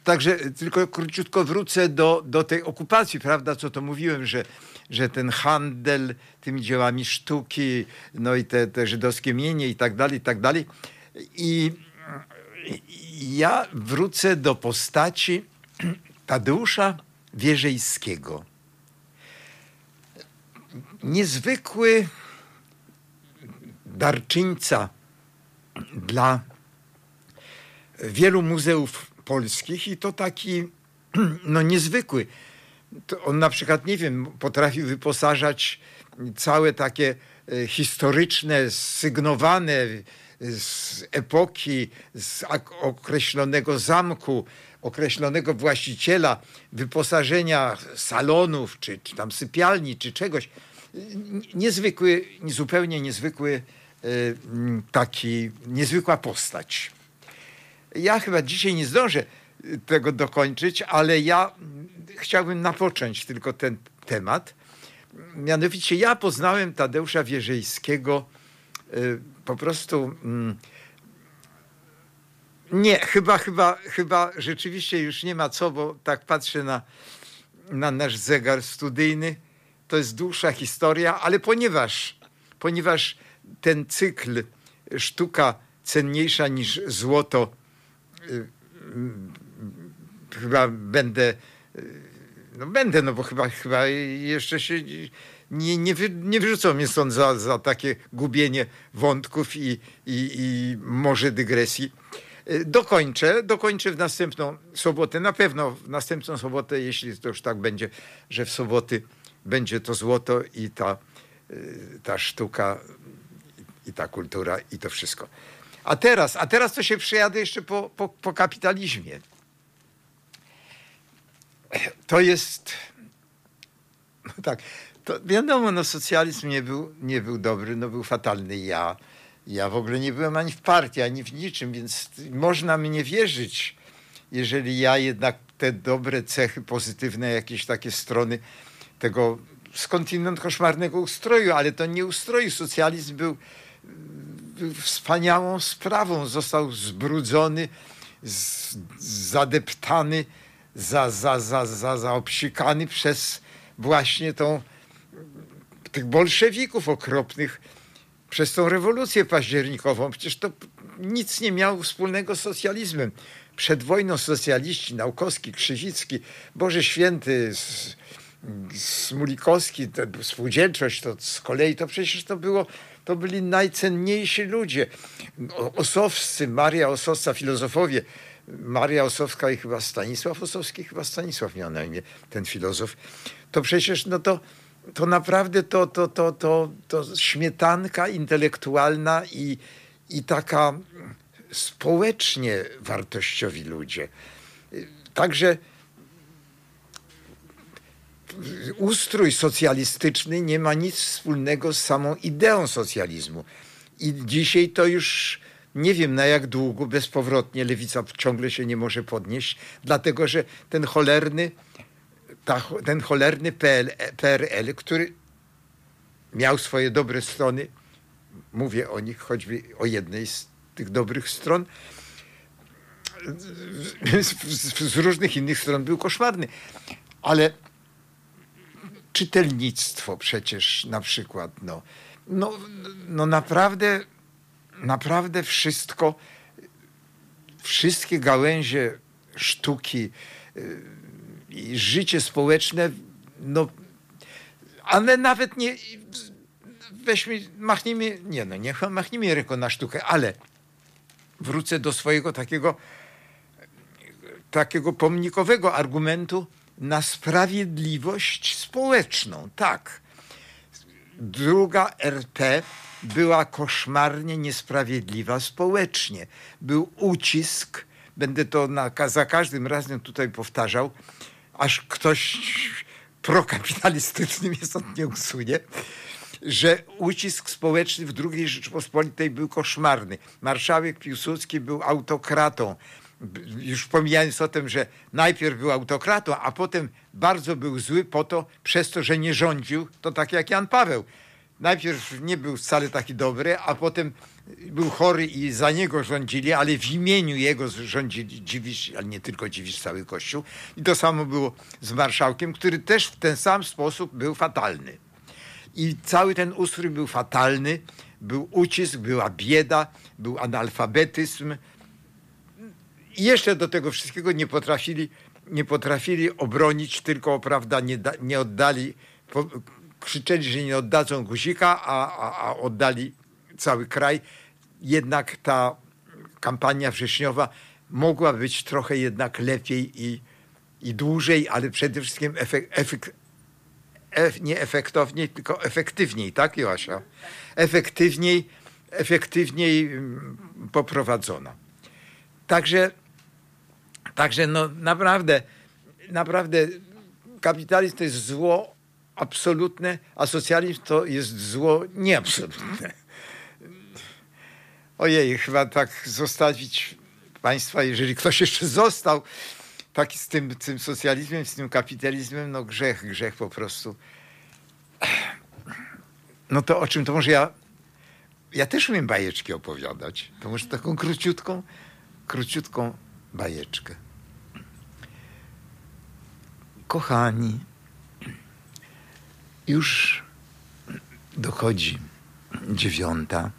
Także tylko króciutko wrócę do, do tej okupacji, prawda, co to mówiłem, że, że ten handel tymi dziełami sztuki, no i te, te żydowskie mienie i tak dalej, i tak dalej. I ja wrócę do postaci (clears throat) Tadeusza Wierzejskiego. Niezwykły darczyńca dla wielu muzeów polskich i to taki (clears throat) no niezwykły. To on na przykład, nie wiem, potrafił wyposażać całe takie e, historyczne, sygnowane z epoki, z określonego zamku, określonego właściciela, wyposażenia salonów, czy, czy tam sypialni, czy czegoś. Niezwykły, zupełnie niezwykły e, taki, niezwykła postać. Ja chyba dzisiaj nie zdążę tego dokończyć, ale ja chciałbym napocząć tylko ten temat. Mianowicie ja poznałem Tadeusza Wierzejskiego y, po prostu nie, chyba, chyba, chyba rzeczywiście już nie ma co, bo tak patrzę na, na nasz zegar studyjny. To jest dłuższa historia, ale ponieważ, ponieważ ten cykl sztuka cenniejsza niż złoto Y, chyba będę, y, no będę, no bo chyba, chyba jeszcze się nie, nie, wy, nie wyrzucą mnie stąd za, za takie gubienie wątków i, i, i może dygresji. Y, dokończę, dokończę w następną sobotę, na pewno w następną sobotę, jeśli to już tak będzie, że w soboty będzie to złoto i ta, ta sztuka i ta kultura i to wszystko. A teraz, a teraz to się przejadę jeszcze po, po, po kapitalizmie. To jest, no tak, to wiadomo, no socjalizm nie był, nie był dobry, no był fatalny. Ja, ja w ogóle nie byłem ani w partii, ani w niczym, więc można mnie wierzyć, jeżeli ja jednak te dobre cechy, pozytywne jakieś takie strony tego skądinąd koszmarnego ustroju, ale to nie ustroju. Socjalizm był wspaniałą sprawą. Został zbrudzony, z, zadeptany, za, za, za, za, zaobsikany przez właśnie tą, tych bolszewików okropnych, przez tą rewolucję październikową. Przecież to nic nie miało wspólnego z socjalizmem. Przed wojną socjaliści, Naukowski, Krzyzicki, Boże Święty, Smulikowski, spółdzielczość, to z kolei to przecież to było to byli najcenniejsi ludzie. Osowscy, Maria Osowska, filozofowie. Maria Osowska i chyba Stanisław Osowski, chyba Stanisław miał na imię ten filozof. To przecież, no to, to naprawdę to, to, to, to, to śmietanka intelektualna i, i taka społecznie wartościowi ludzie. Także ustrój socjalistyczny nie ma nic wspólnego z samą ideą socjalizmu. I dzisiaj to już nie wiem na jak długo bezpowrotnie lewica ciągle się nie może podnieść, dlatego że ten cholerny, ta, ten cholerny PL, PRL, który miał swoje dobre strony. Mówię o nich, choćby o jednej z tych dobrych stron. Z, z różnych innych stron był koszmarny. Ale czytelnictwo przecież na przykład, no, no, no naprawdę, naprawdę wszystko, wszystkie gałęzie sztuki y, życie społeczne, no, ale nawet nie, weźmy, machnijmy, nie no, niech machnijmy ręką na sztukę, ale wrócę do swojego takiego, takiego pomnikowego argumentu na sprawiedliwość społeczną. Tak. Druga RP była koszmarnie niesprawiedliwa społecznie. Był ucisk, będę to na, za każdym razem tutaj powtarzał, aż ktoś prokapitalistyczny (laughs) mnie stąd nie usunie, że ucisk społeczny w II Rzeczypospolitej był koszmarny. Marszałek Piłsudski był autokratą. Już pomijając o tym, że najpierw był autokratą, a potem bardzo był zły po to, przez to, że nie rządził, to tak jak Jan Paweł. Najpierw nie był wcale taki dobry, a potem był chory i za niego rządzili, ale w imieniu jego rządzili dziwisz, ale nie tylko dziwisz cały Kościół. I to samo było z marszałkiem, który też w ten sam sposób był fatalny. I cały ten ustrój był fatalny, był ucisk, była bieda, był analfabetyzm. I jeszcze do tego wszystkiego nie potrafili, nie potrafili obronić, tylko prawda, nie, da, nie oddali, krzyczeli, że nie oddadzą guzika, a, a, a oddali cały kraj. Jednak ta kampania wrześniowa mogła być trochę jednak lepiej i, i dłużej, ale przede wszystkim efekt, efekt, nie efektowniej, tylko efektywniej, tak Joasia? Efektywniej, efektywniej mm, poprowadzona. Także, także no naprawdę, naprawdę kapitalizm to jest zło absolutne, a socjalizm to jest zło nieabsolutne. (laughs) Ojej, chyba tak zostawić państwa, jeżeli ktoś jeszcze został, taki z tym, tym socjalizmem, z tym kapitalizmem, no grzech, grzech po prostu. No to o czym to może ja. Ja też umiem bajeczki opowiadać. To może taką króciutką, króciutką bajeczkę. Kochani, już dochodzi dziewiąta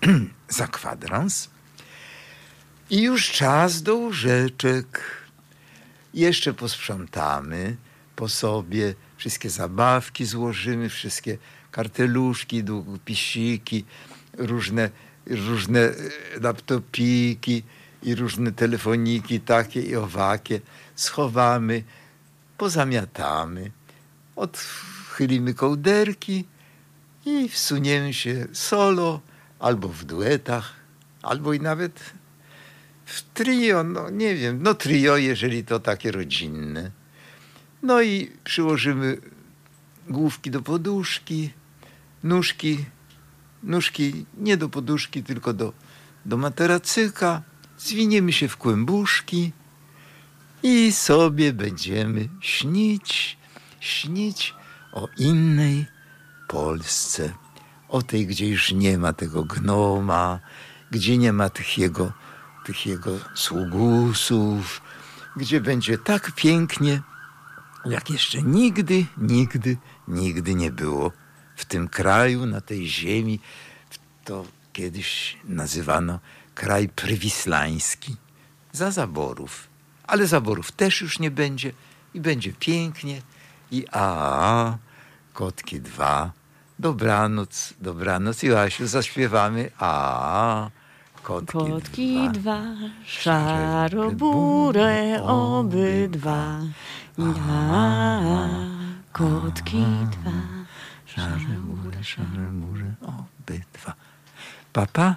(clears throat) za kwadrans i już czas do łóżeczek. Jeszcze posprzątamy po sobie, wszystkie zabawki złożymy, wszystkie karteluszki, długopisiki, różne, różne e, laptopiki i różne telefoniki takie i owakie schowamy, pozamiatamy, odchylimy kołderki i wsuniemy się solo albo w duetach, albo i nawet w trio, no nie wiem, no trio, jeżeli to takie rodzinne. No i przyłożymy główki do poduszki, nóżki, nóżki nie do poduszki, tylko do, do materacyka, zwiniemy się w kłębuszki i sobie będziemy śnić, śnić o innej Polsce, o tej, gdzie już nie ma tego gnoma, gdzie nie ma tych jego tych jego sługusów, gdzie będzie tak pięknie, jak jeszcze nigdy, nigdy, nigdy nie było w tym kraju, na tej ziemi. To kiedyś nazywano kraj prywislański, za zaborów. Ale zaborów też już nie będzie i będzie pięknie. I a, kotki dwa, dobranoc, dobranoc. Joasiu, zaśpiewamy a. Kotki, Kotki dwa, szaroburę obydwa. Ja, kotki dwa, szare murze, szare murze, obydwa. Papa,